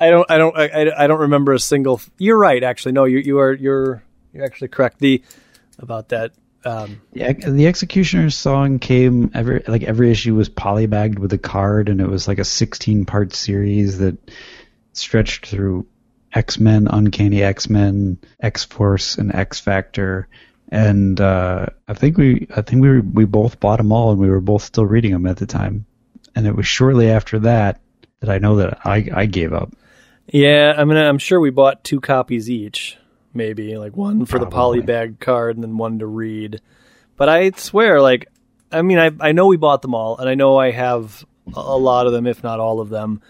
I don't. I don't. I, I- I don't remember a single. You're right. Actually, no. You you are you're you're actually correct. The about that. Um, Yeah, the Executioner's song came every like every issue was polybagged with a card, and it was like a 16 part series that stretched through X Men, Uncanny X Men, X Force, and X Factor. And uh, I think we I think we were, we both bought them all, and we were both still reading them at the time. And it was shortly after that that I know that I I gave up. yeah, I mean, I'm sure we bought two copies each, maybe like one for the polybag card and then one to read. But I swear, like, I mean, I I know we bought them all, and I know I have a a lot of them, if not all of them.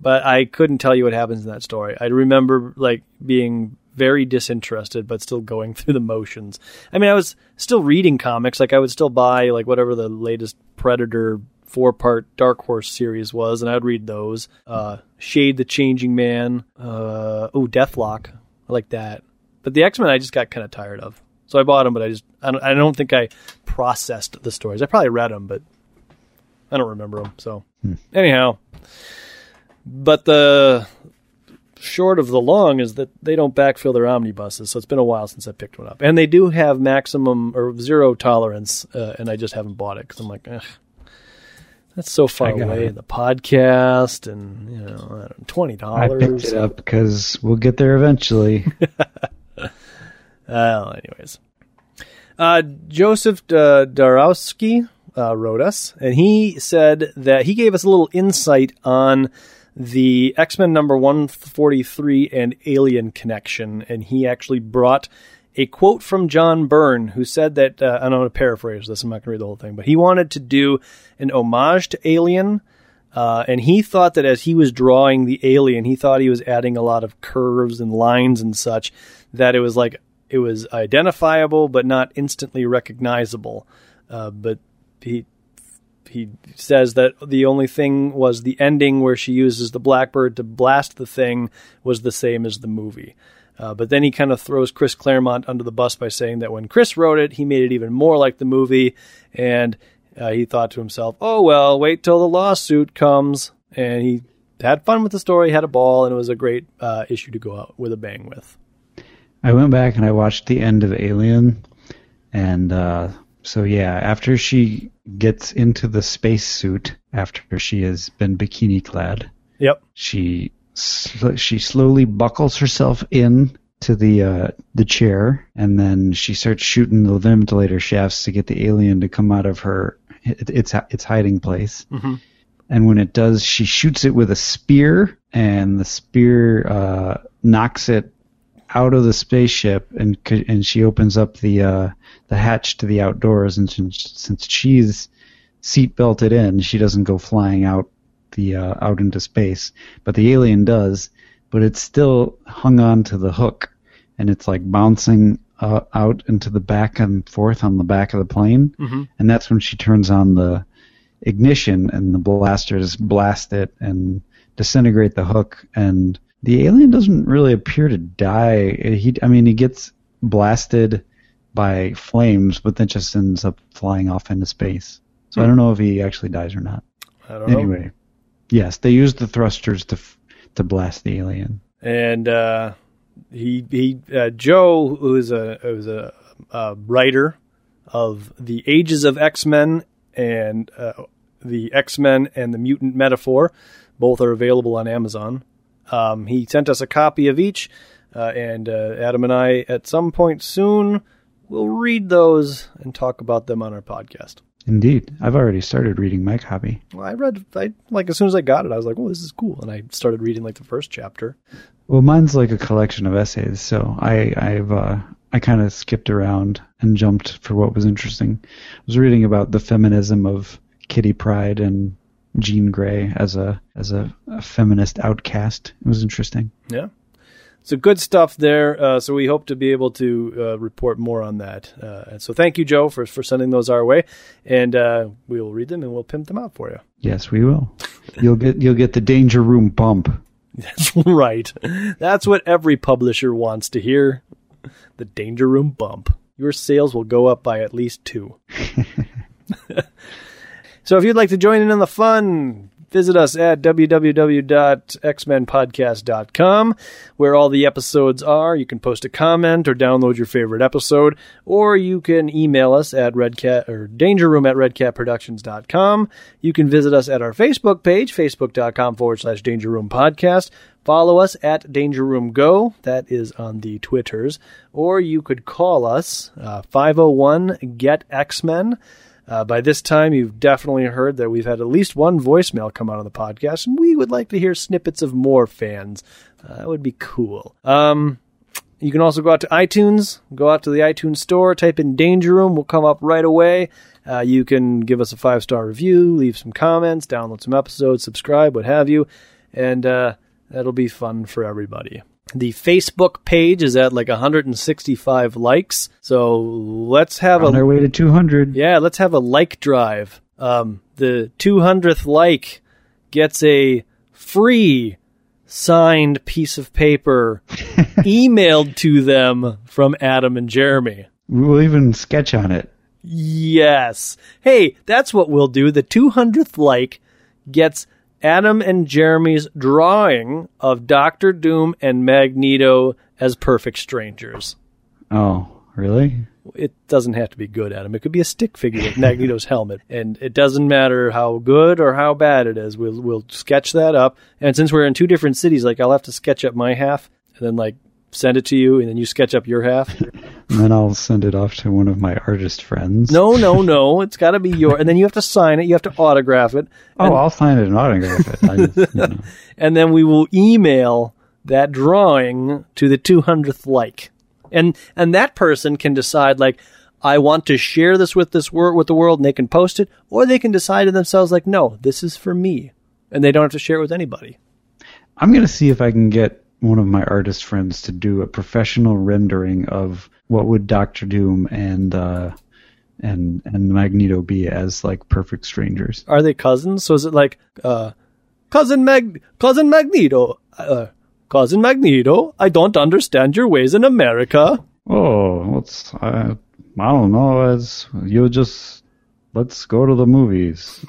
But I couldn't tell you what happens in that story. I remember like being very disinterested, but still going through the motions. I mean, I was still reading comics. Like I would still buy like whatever the latest Predator four part Dark Horse series was, and I would read those. Uh, Shade the Changing Man. Uh, oh, Deathlok. I like that. But the X Men, I just got kind of tired of. So I bought them, but I just I don't, I don't think I processed the stories. I probably read them, but I don't remember them. So anyhow, but the short of the long is that they don't backfill their omnibuses. So it's been a while since I picked one up, and they do have maximum or zero tolerance, uh, and I just haven't bought it because I'm like, Ugh, that's so far away. it. The podcast and you know I don't know, twenty I picked dollars. it up because we'll get there eventually. Uh, anyways, uh, Joseph uh, Darowski uh, wrote us, and he said that he gave us a little insight on the X Men number 143 and Alien connection, and he actually brought a quote from John Byrne, who said that, uh, I'm going to paraphrase this, I'm not going to read the whole thing, but he wanted to do an homage to Alien. Uh, and he thought that as he was drawing the alien, he thought he was adding a lot of curves and lines and such, that it was like it was identifiable but not instantly recognizable. Uh, but he he says that the only thing was the ending where she uses the blackbird to blast the thing was the same as the movie. Uh, but then he kind of throws Chris Claremont under the bus by saying that when Chris wrote it, he made it even more like the movie, and uh, he thought to himself, "Oh well, wait till the lawsuit comes." And he had fun with the story, had a ball, and it was a great uh, issue to go out with a bang with. I went back and I watched the end of Alien, and uh, so yeah, after she gets into the spacesuit after she has been bikini clad, Yep. she sl- she slowly buckles herself in to the uh, the chair, and then she starts shooting the ventilator shafts to get the alien to come out of her it, its its hiding place. Mhm. and when it does, she shoots it with a spear, and the spear uh, knocks it out of the spaceship, and and she opens up the uh, the hatch to the outdoors, and since, since she's seat belted in, she doesn't go flying out the uh, out into space, but the alien does, but it's still hung on to the hook, and it's like bouncing uh, out into the back and forth on the back of the plane, and that's when she turns on the ignition, and the blasters blast it and disintegrate the hook, and the alien doesn't really appear to die. He, I mean, he gets blasted by flames, but then just ends up flying off into space. So I don't know if he actually dies or not. I don't know. Anyway, yes, they used the thrusters to to blast the alien. and uh, he he uh, Joe, who is a who's a, a writer of the Ages of X Men and uh, the X Men and the Mutant Metaphor, both are available on Amazon. Um, he sent us a copy of each, uh, and uh, Adam and I, at some point soon, will read those and talk about them on our podcast. Indeed, I've already started reading my copy. Well, I read, I like as soon as I got it, I was like, "Well, this is cool," and I started reading like the first chapter. Well, mine's like a collection of essays, so I I've uh, I kind of skipped around and jumped for what was interesting. I was reading about the feminism of Kitty Pryde and Jean Grey as a as a, a feminist outcast. It was interesting. Yeah. So good stuff there. Uh, so we hope to be able to uh, report more on that. Uh, and so thank you, Joe, for for sending those our way, and uh, we will read them and we'll pimp them out for you. Yes, we will. You'll get you'll get the danger room bump. That's right. That's what every publisher wants to hear. The danger room bump. Your sales will go up by at least two. so if you'd like to join in on the fun, visit us at www.xmenpodcast.com where all the episodes are. You can post a comment or download your favorite episode, or you can email us at redcat or dangerroom at redcatproductions.com. You can visit us at our Facebook page, facebook.com forward slash danger room podcast. Follow us at Danger Room Go. That is on the Twitters. Or you could call us, uh, 501 GET X Men. Uh, by this time, you've definitely heard that we've had at least one voicemail come out of the podcast, and we would like to hear snippets of more fans. Uh, that would be cool. Um, you can also go out to iTunes, go out to the iTunes store, type in Danger Room, we'll come up right away. Uh, you can give us a five star review, leave some comments, download some episodes, subscribe, what have you, and uh, that'll be fun for everybody. The Facebook page is at like 165 likes, so let's have On a our way to 200. yeah, let's have a like drive. Um, the 200th like gets a free signed piece of paper emailed to them from Adam and Jeremy. We'll even sketch on it. Yes. Hey, that's what we'll do. The 200th like gets Adam and Jeremy's drawing of Doctor Doom and Magneto as perfect strangers. Oh, really? it doesn't have to be good, Adam. It could be a stick figure with Magneto's helmet, and it doesn't matter how good or how bad it is. We'll we'll sketch that up, and since we're in two different cities, like I'll have to sketch up my half, and then like send it to you, and then you sketch up your half. And then I'll send it off to one of my artist friends. No, no, no. It's got to be your, and then you have to sign it. You have to autograph it, Oh, I'll sign it and autograph it. I you know. and then we will email that drawing to the 200th like. And and that person can decide like I want to share this with this wor- with the world and they can post it or they can decide to themselves like no, this is for me. And they don't have to share it with anybody. I'm gonna see if I can get one of my artist friends to do a professional rendering of what would Doctor Doom and uh, and and Magneto be as like perfect strangers. Are they cousins? So is it like uh cousin Mag cousin Magneto uh, cousin Magneto, I don't understand your ways in America. Oh, what's I, I don't know. As you just let's go to the movies.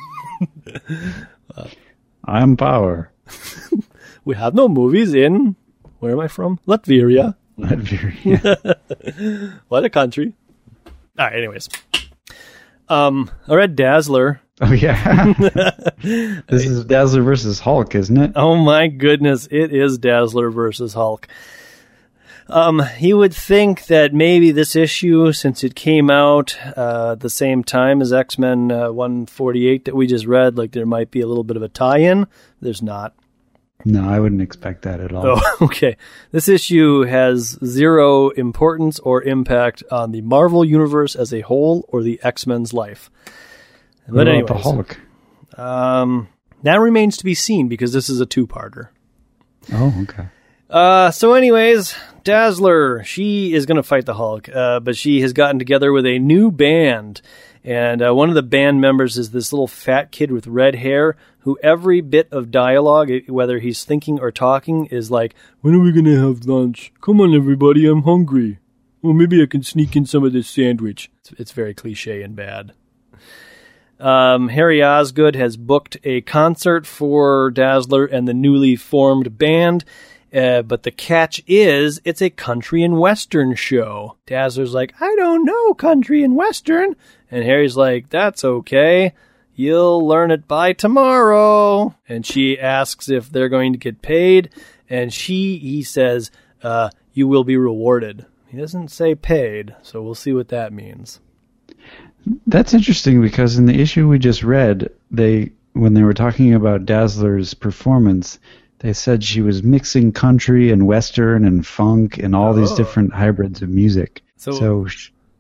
I'm power. We have no movies in where am I from? Latvia. Latvia. What a country. All right, anyways. Um, I read Dazzler. Oh yeah. this is Dazzler versus Hulk, isn't it? Oh my goodness, it is Dazzler versus Hulk. Um, you would think that maybe this issue, since it came out uh, the same time as X Men uh, 148 that we just read, like there might be a little bit of a tie in. There's not. No, I wouldn't expect that at all. Oh, okay. This issue has zero importance or impact on the Marvel Universe as a whole or the X Men's life. But about the Hulk? um, that remains to be seen because this is a two-parter. Oh, okay. Uh, so anyways, Dazzler, she is going to fight the Hulk, uh, but she has gotten together with a new band. And uh, one of the band members is this little fat kid with red hair who every bit of dialogue, whether he's thinking or talking, is like, When are we going to have lunch? Come on, everybody, I'm hungry. Well, maybe I can sneak in some of this sandwich. It's, it's very cliche and bad. Um, Harry Osgood has booked a concert for Dazzler and the newly formed band. Uh, but the catch is, it's a country and western show. Dazzler's like, I don't know country and western. And Harry's like, that's okay. You'll learn it by tomorrow. And she asks if they're going to get paid. And she, he says, uh, you will be rewarded. He doesn't say paid, so we'll see what that means. That's interesting because in the issue we just read, they when they were talking about Dazzler's performance, they said she was mixing country and western and funk and all these Oh. different hybrids of music. So- so,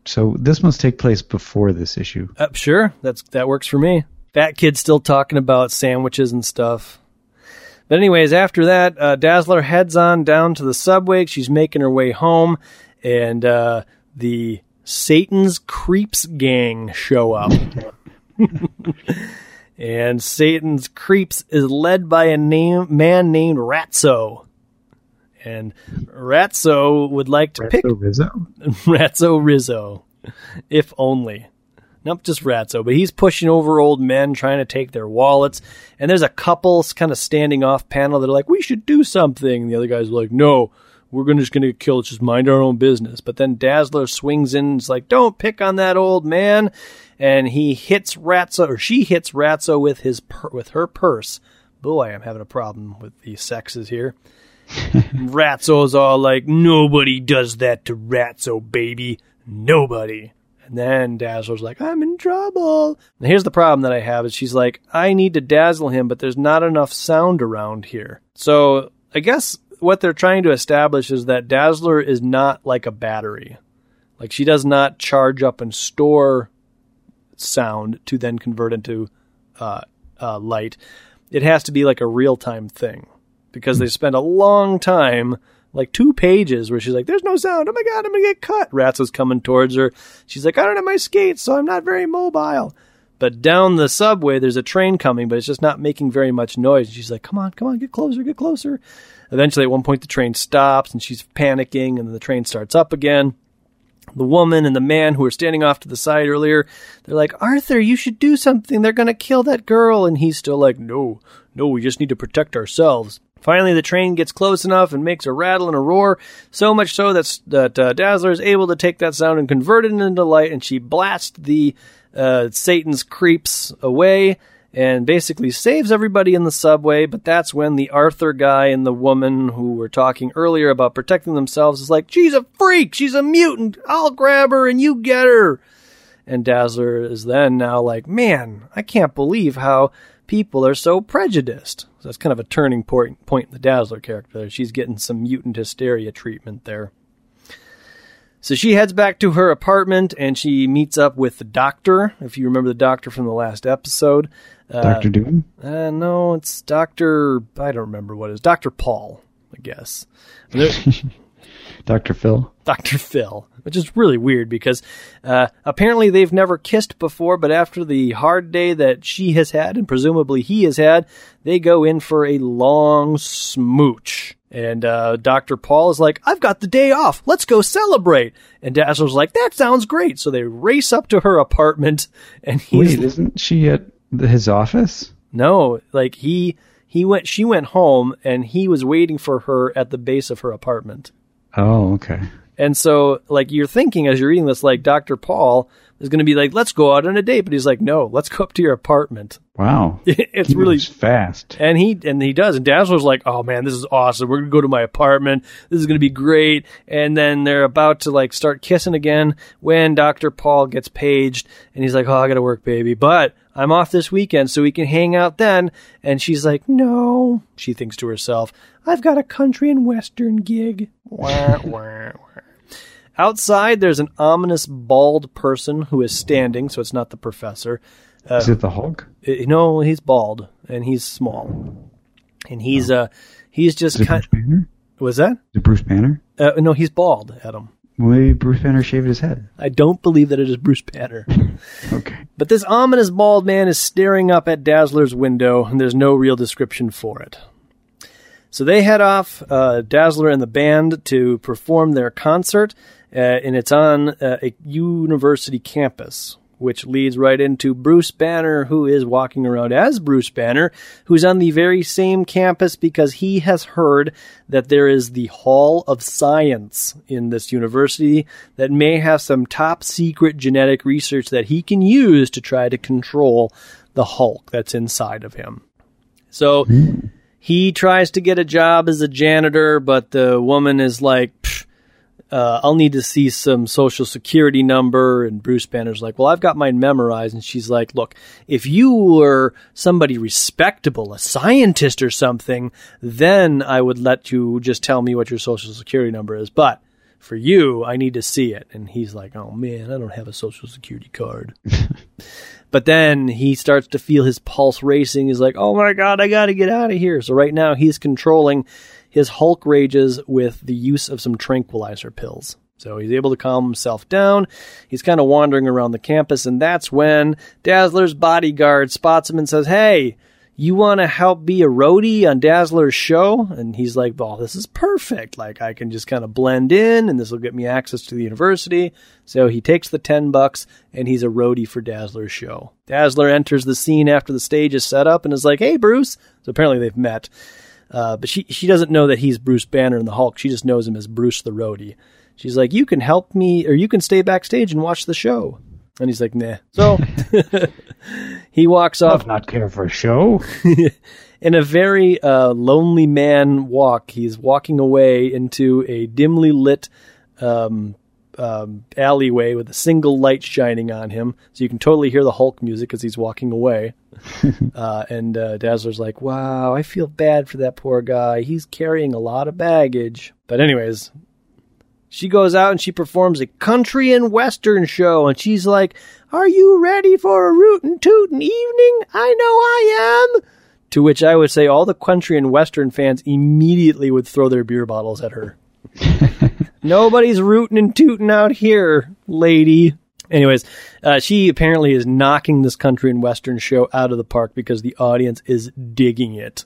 so this must take place before this issue. Uh, sure, that's that works for me. Fat kid still talking about sandwiches and stuff. But anyways, after that, uh, Dazzler heads on down to the subway. She's making her way home, and uh, the Satan's Creeps gang show up. and Satan's Creeps is led by a name man named Ratso. And Ratso would like to pick So Rizzo? Ratso Rizzo, if only. Not just Ratso, but he's pushing over old men trying to take their wallets. And there's a couple kind of standing off panel that are like, we should do something. And the other guy's like, no, we're gonna, just going to get killed. Just mind our own business. But then Dazzler swings in and is like, don't pick on that old man. And he hits Ratso, or she hits Ratso with his with her purse. Boy, I'm having a problem with the sexes here. Ratso's all like, nobody does that to Ratso, baby. Nobody. And then Dazzler's like, I'm in trouble. And here's the problem that I have is she's like, I need to dazzle him, but there's not enough sound around here. So I guess what they're trying to establish is that Dazzler is not like a battery. Like she does not charge up and store sound to then convert into uh, uh, light. It has to be like a real time thing because they spend a long time, like two pages, where she's like, "There's no sound. Oh my god, I'm gonna get cut." Ratso's coming towards her. She's like, "I don't have my skates, so I'm not very mobile." But down the subway, there's a train coming, but it's just not making very much noise. She's like, "Come on, come on, get closer, get closer." Eventually, at one point, the train stops, and she's panicking, and the train starts up again the woman and the man who were standing off to the side earlier, they're like, Arthur, you should do something. They're going to kill that girl. And he's still like, no, no, we just need to protect ourselves. Finally, the train gets close enough and makes a rattle and a roar, so much so that, that uh, Dazzler is able to take that sound and convert it into light, and she blasts the uh, Satan's creeps away and basically saves everybody in the subway. But that's when the Arthur guy and the woman who were talking earlier about protecting themselves is like, she's a freak, she's a mutant, I'll grab her and you get her. And Dazzler is then now like, man, I can't believe how people are so prejudiced. So that's kind of a turning point point in the Dazzler character. She's getting some mutant hysteria treatment there. So she heads back to her apartment and she meets up with the doctor. If you remember the doctor from the last episode, uh, Doctor Doom? uh, no, it's Doctor. I don't remember what it is. Doctor Paul, I guess. Dr. Phil? Dr. Phil, which is really weird because uh, apparently they've never kissed before, but after the hard day that she has had and presumably he has had, they go in for a long smooch. And uh, Dr. Paul is like, I've got the day off. Let's go celebrate. And Dazzler's like, that sounds great. So they race up to her apartment and he's Wait, isn't she at his office? no, like he he went she went home and he was waiting for her at the base of her apartment. Oh, okay. And so, like, you're thinking as you're reading this, like, Dr. Paul is going to be like, let's go out on a date. But he's like, no, let's go up to your apartment. Wow. it's He really fast. and he and he does. And Dazzler's like, "Oh man, this is awesome. We're gonna go to my apartment. This is gonna be great." And then they're about to like start kissing again when Doctor Paul gets paged, and he's like, "Oh, I gotta work, baby, but I'm off this weekend, so we can hang out then." And she's like, "No," she thinks to herself, "I've got a country and western gig." Wah, wah, wah. Outside, there's an ominous bald person who is standing, so it's not the professor. Is it the Hulk? Uh, no, he's bald and he's small, and he's uh he's Is just it kind. Bruce Banner? Was that? Is it Bruce Banner? Uh, no, he's bald, Adam. Well, maybe Bruce Banner shaved his head. I don't believe that it is Bruce Banner. Okay. But this ominous bald man is staring up at Dazzler's window, and there's no real description for it. So they head off, uh, Dazzler and the band, to perform their concert, uh, and it's on uh, a university campus, which leads right into Bruce Banner, who is walking around as Bruce Banner, who's on the very same campus because he has heard that there is the Hall of Science in this university that may have some top secret genetic research that he can use to try to control the Hulk that's inside of him. So he tries to get a job as a janitor, but the woman is like, "Psh, uh, I'll need to see some social security number. And Bruce Banner's like, Well, I've got mine memorized. And she's like, Look, if you were somebody respectable, a scientist or something, then I would let you just tell me what your social security number is. But for you, I need to see it. And he's like, Oh man, I don't have a social security card. But then he starts to feel his pulse racing. He's like, oh my God, I got to get out of here. So right now he's controlling his Hulk rages with the use of some tranquilizer pills. So he's able to calm himself down. He's kind of wandering around the campus, and that's when Dazzler's bodyguard spots him and says, Hey, you want to help be a roadie on Dazzler's show? And he's like, Well, this is perfect. Like, I can just kind of blend in, and this will get me access to the university. So he takes the 10 bucks, and he's a roadie for Dazzler's show. Dazzler enters the scene after the stage is set up and is like, Hey, Bruce. So apparently they've met. Uh, but she she doesn't know that he's Bruce Banner and the Hulk. She just knows him as Bruce the Roadie. She's like, "You can help me, or you can stay backstage and watch the show." And he's like, "Nah." So he walks off Does not care for a show. in a very uh, lonely man walk. He's walking away into a dimly lit um, um, alleyway with a single light shining on him, so you can totally hear the Hulk music as he's walking away. uh, and uh, Dazzler's like, "Wow, I feel bad for that poor guy. He's carrying a lot of baggage." But anyways, she goes out and she performs a country and western show, and she's like, "Are you ready for a rootin' tootin' evening? I know I am." To which I would say all the country and western fans immediately would throw their beer bottles at her. Nobody's rooting and tooting out here, lady. Anyways, uh, she apparently is knocking this country and western show out of the park because the audience is digging it.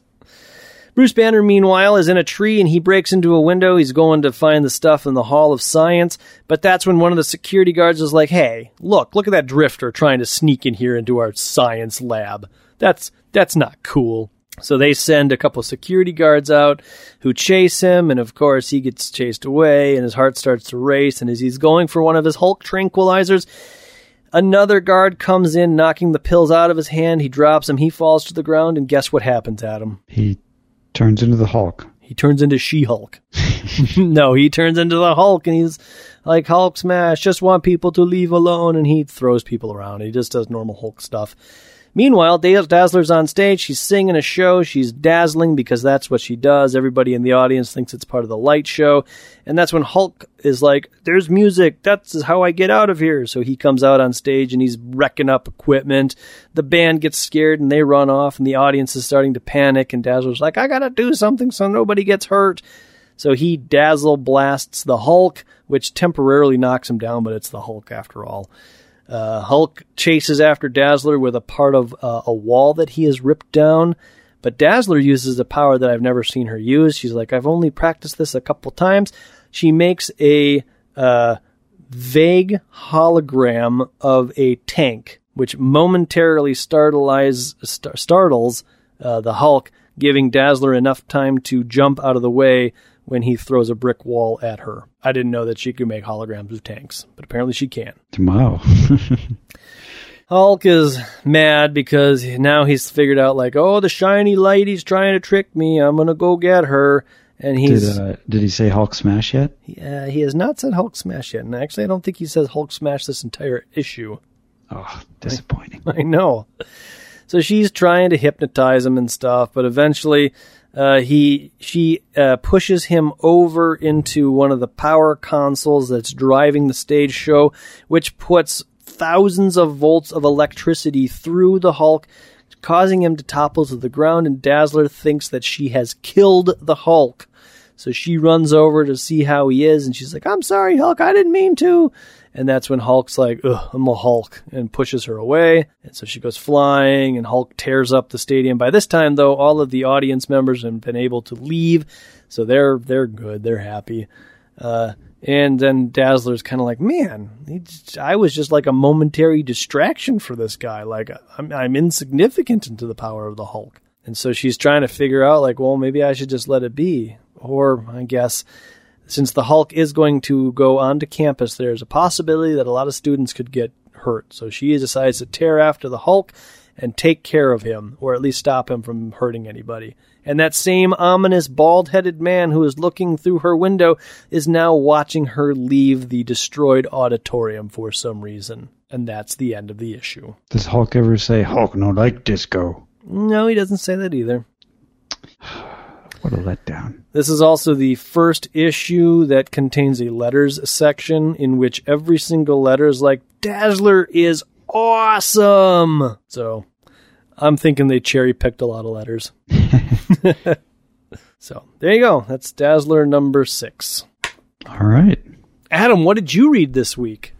Bruce Banner, meanwhile, is in a tree and he breaks into a window. He's going to find the stuff in the Hall of Science, but that's when one of the security guards is like, "Hey, look, look at that drifter trying to sneak in here into our science lab. That's that's not cool." So they send a couple security guards out who chase him, and of course he gets chased away, and his heart starts to race. And as he's going for one of his Hulk tranquilizers, another guard comes in, knocking the pills out of his hand. He drops him, he falls to the ground, and guess what happens, Adam? He turns into the Hulk. He turns into She Hulk. no, he turns into the Hulk, and he's like Hulk smash. Just want people to leave alone, and he throws people around. He just does normal Hulk stuff. Meanwhile, Dazzler's on stage. She's singing a show. She's dazzling because that's what she does. Everybody in the audience thinks it's part of the light show. And that's when Hulk is like, There's music. That's how I get out of here. So he comes out on stage and he's wrecking up equipment. The band gets scared and they run off, and the audience is starting to panic. And Dazzler's like, I gotta do something so nobody gets hurt. So he dazzle blasts the Hulk, which temporarily knocks him down, but it's the Hulk after all. Uh, Hulk chases after Dazzler with a part of uh, a wall that he has ripped down, but Dazzler uses a power that I've never seen her use. She's like, I've only practiced this a couple times. She makes a uh, vague hologram of a tank, which momentarily startles, st- startles uh, the Hulk, giving Dazzler enough time to jump out of the way when he throws a brick wall at her. I didn't know that she could make holograms of tanks, but apparently she can. Wow. Hulk is mad because now he's figured out like, oh, the shiny lady's trying to trick me. I'm gonna go get her, and he's did, uh, did he say Hulk smash yet? yeah, he has not said Hulk smash yet. And actually, I don't think he says Hulk smash this entire issue. Oh, disappointing. I know. So she's trying to hypnotize him and stuff, but eventually, uh, he she uh, pushes him over into one of the power consoles that's driving the stage show, which puts thousands of volts of electricity through the Hulk, causing him to topple to the ground. And Dazzler thinks that she has killed the Hulk. So she runs over to see how he is, and she's like, "I'm sorry, Hulk. I didn't mean to." And that's when Hulk's like, Ugh, I'm a Hulk, and pushes her away. And so she goes flying, and Hulk tears up the stadium. By this time, though, all of the audience members have been able to leave, so they're they're good, they're happy. Uh, and then Dazzler's kind of like, man, just- I was just like a momentary distraction for this guy. Like I'm, I'm insignificant into the power of the Hulk. And so she's trying to figure out, like, well, maybe I should just let it be. Or I guess since the Hulk is going to go onto campus, there's a possibility that a lot of students could get hurt. So she decides to tear after the Hulk and take care of him, or at least stop him from hurting anybody. And that same ominous bald headed man who is looking through her window is now watching her leave the destroyed auditorium for some reason. And that's the end of the issue. Does Hulk ever say Hulk no like disco? No, he doesn't say that either. What a letdown. This is also the first issue that contains a letters section in which every single letter is like, Dazzler is awesome! So I'm thinking they cherry picked a lot of letters. so there you go. That's Dazzler number six. All right. Adam, what did you read this week?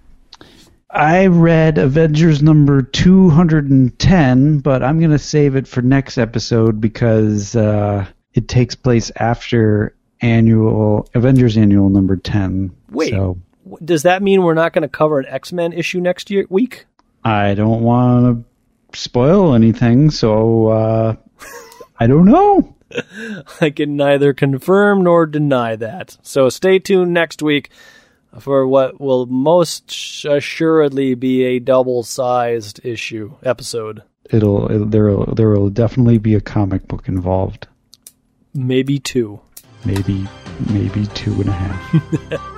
I read Avengers number 210, but I'm going to save it for next episode because uh, it takes place after annual Avengers annual number 10. Wait. So Does that mean we're not going to cover an X Men issue next year week? I don't want to spoil anything, so uh, I don't know. I can neither confirm nor deny that. So stay tuned next week for what will most assuredly be a double-sized issue episode. It'll, it, there there will definitely be a comic book involved. Maybe two. Maybe maybe two and a half.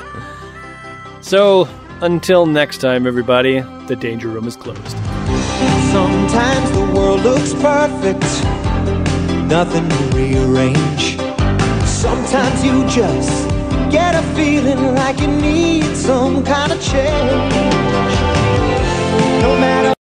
So until next time, everybody, the danger room is closed. Sometimes the world looks perfect, nothing to rearrange. Sometimes you just get a feeling like you need some kind of change. No matter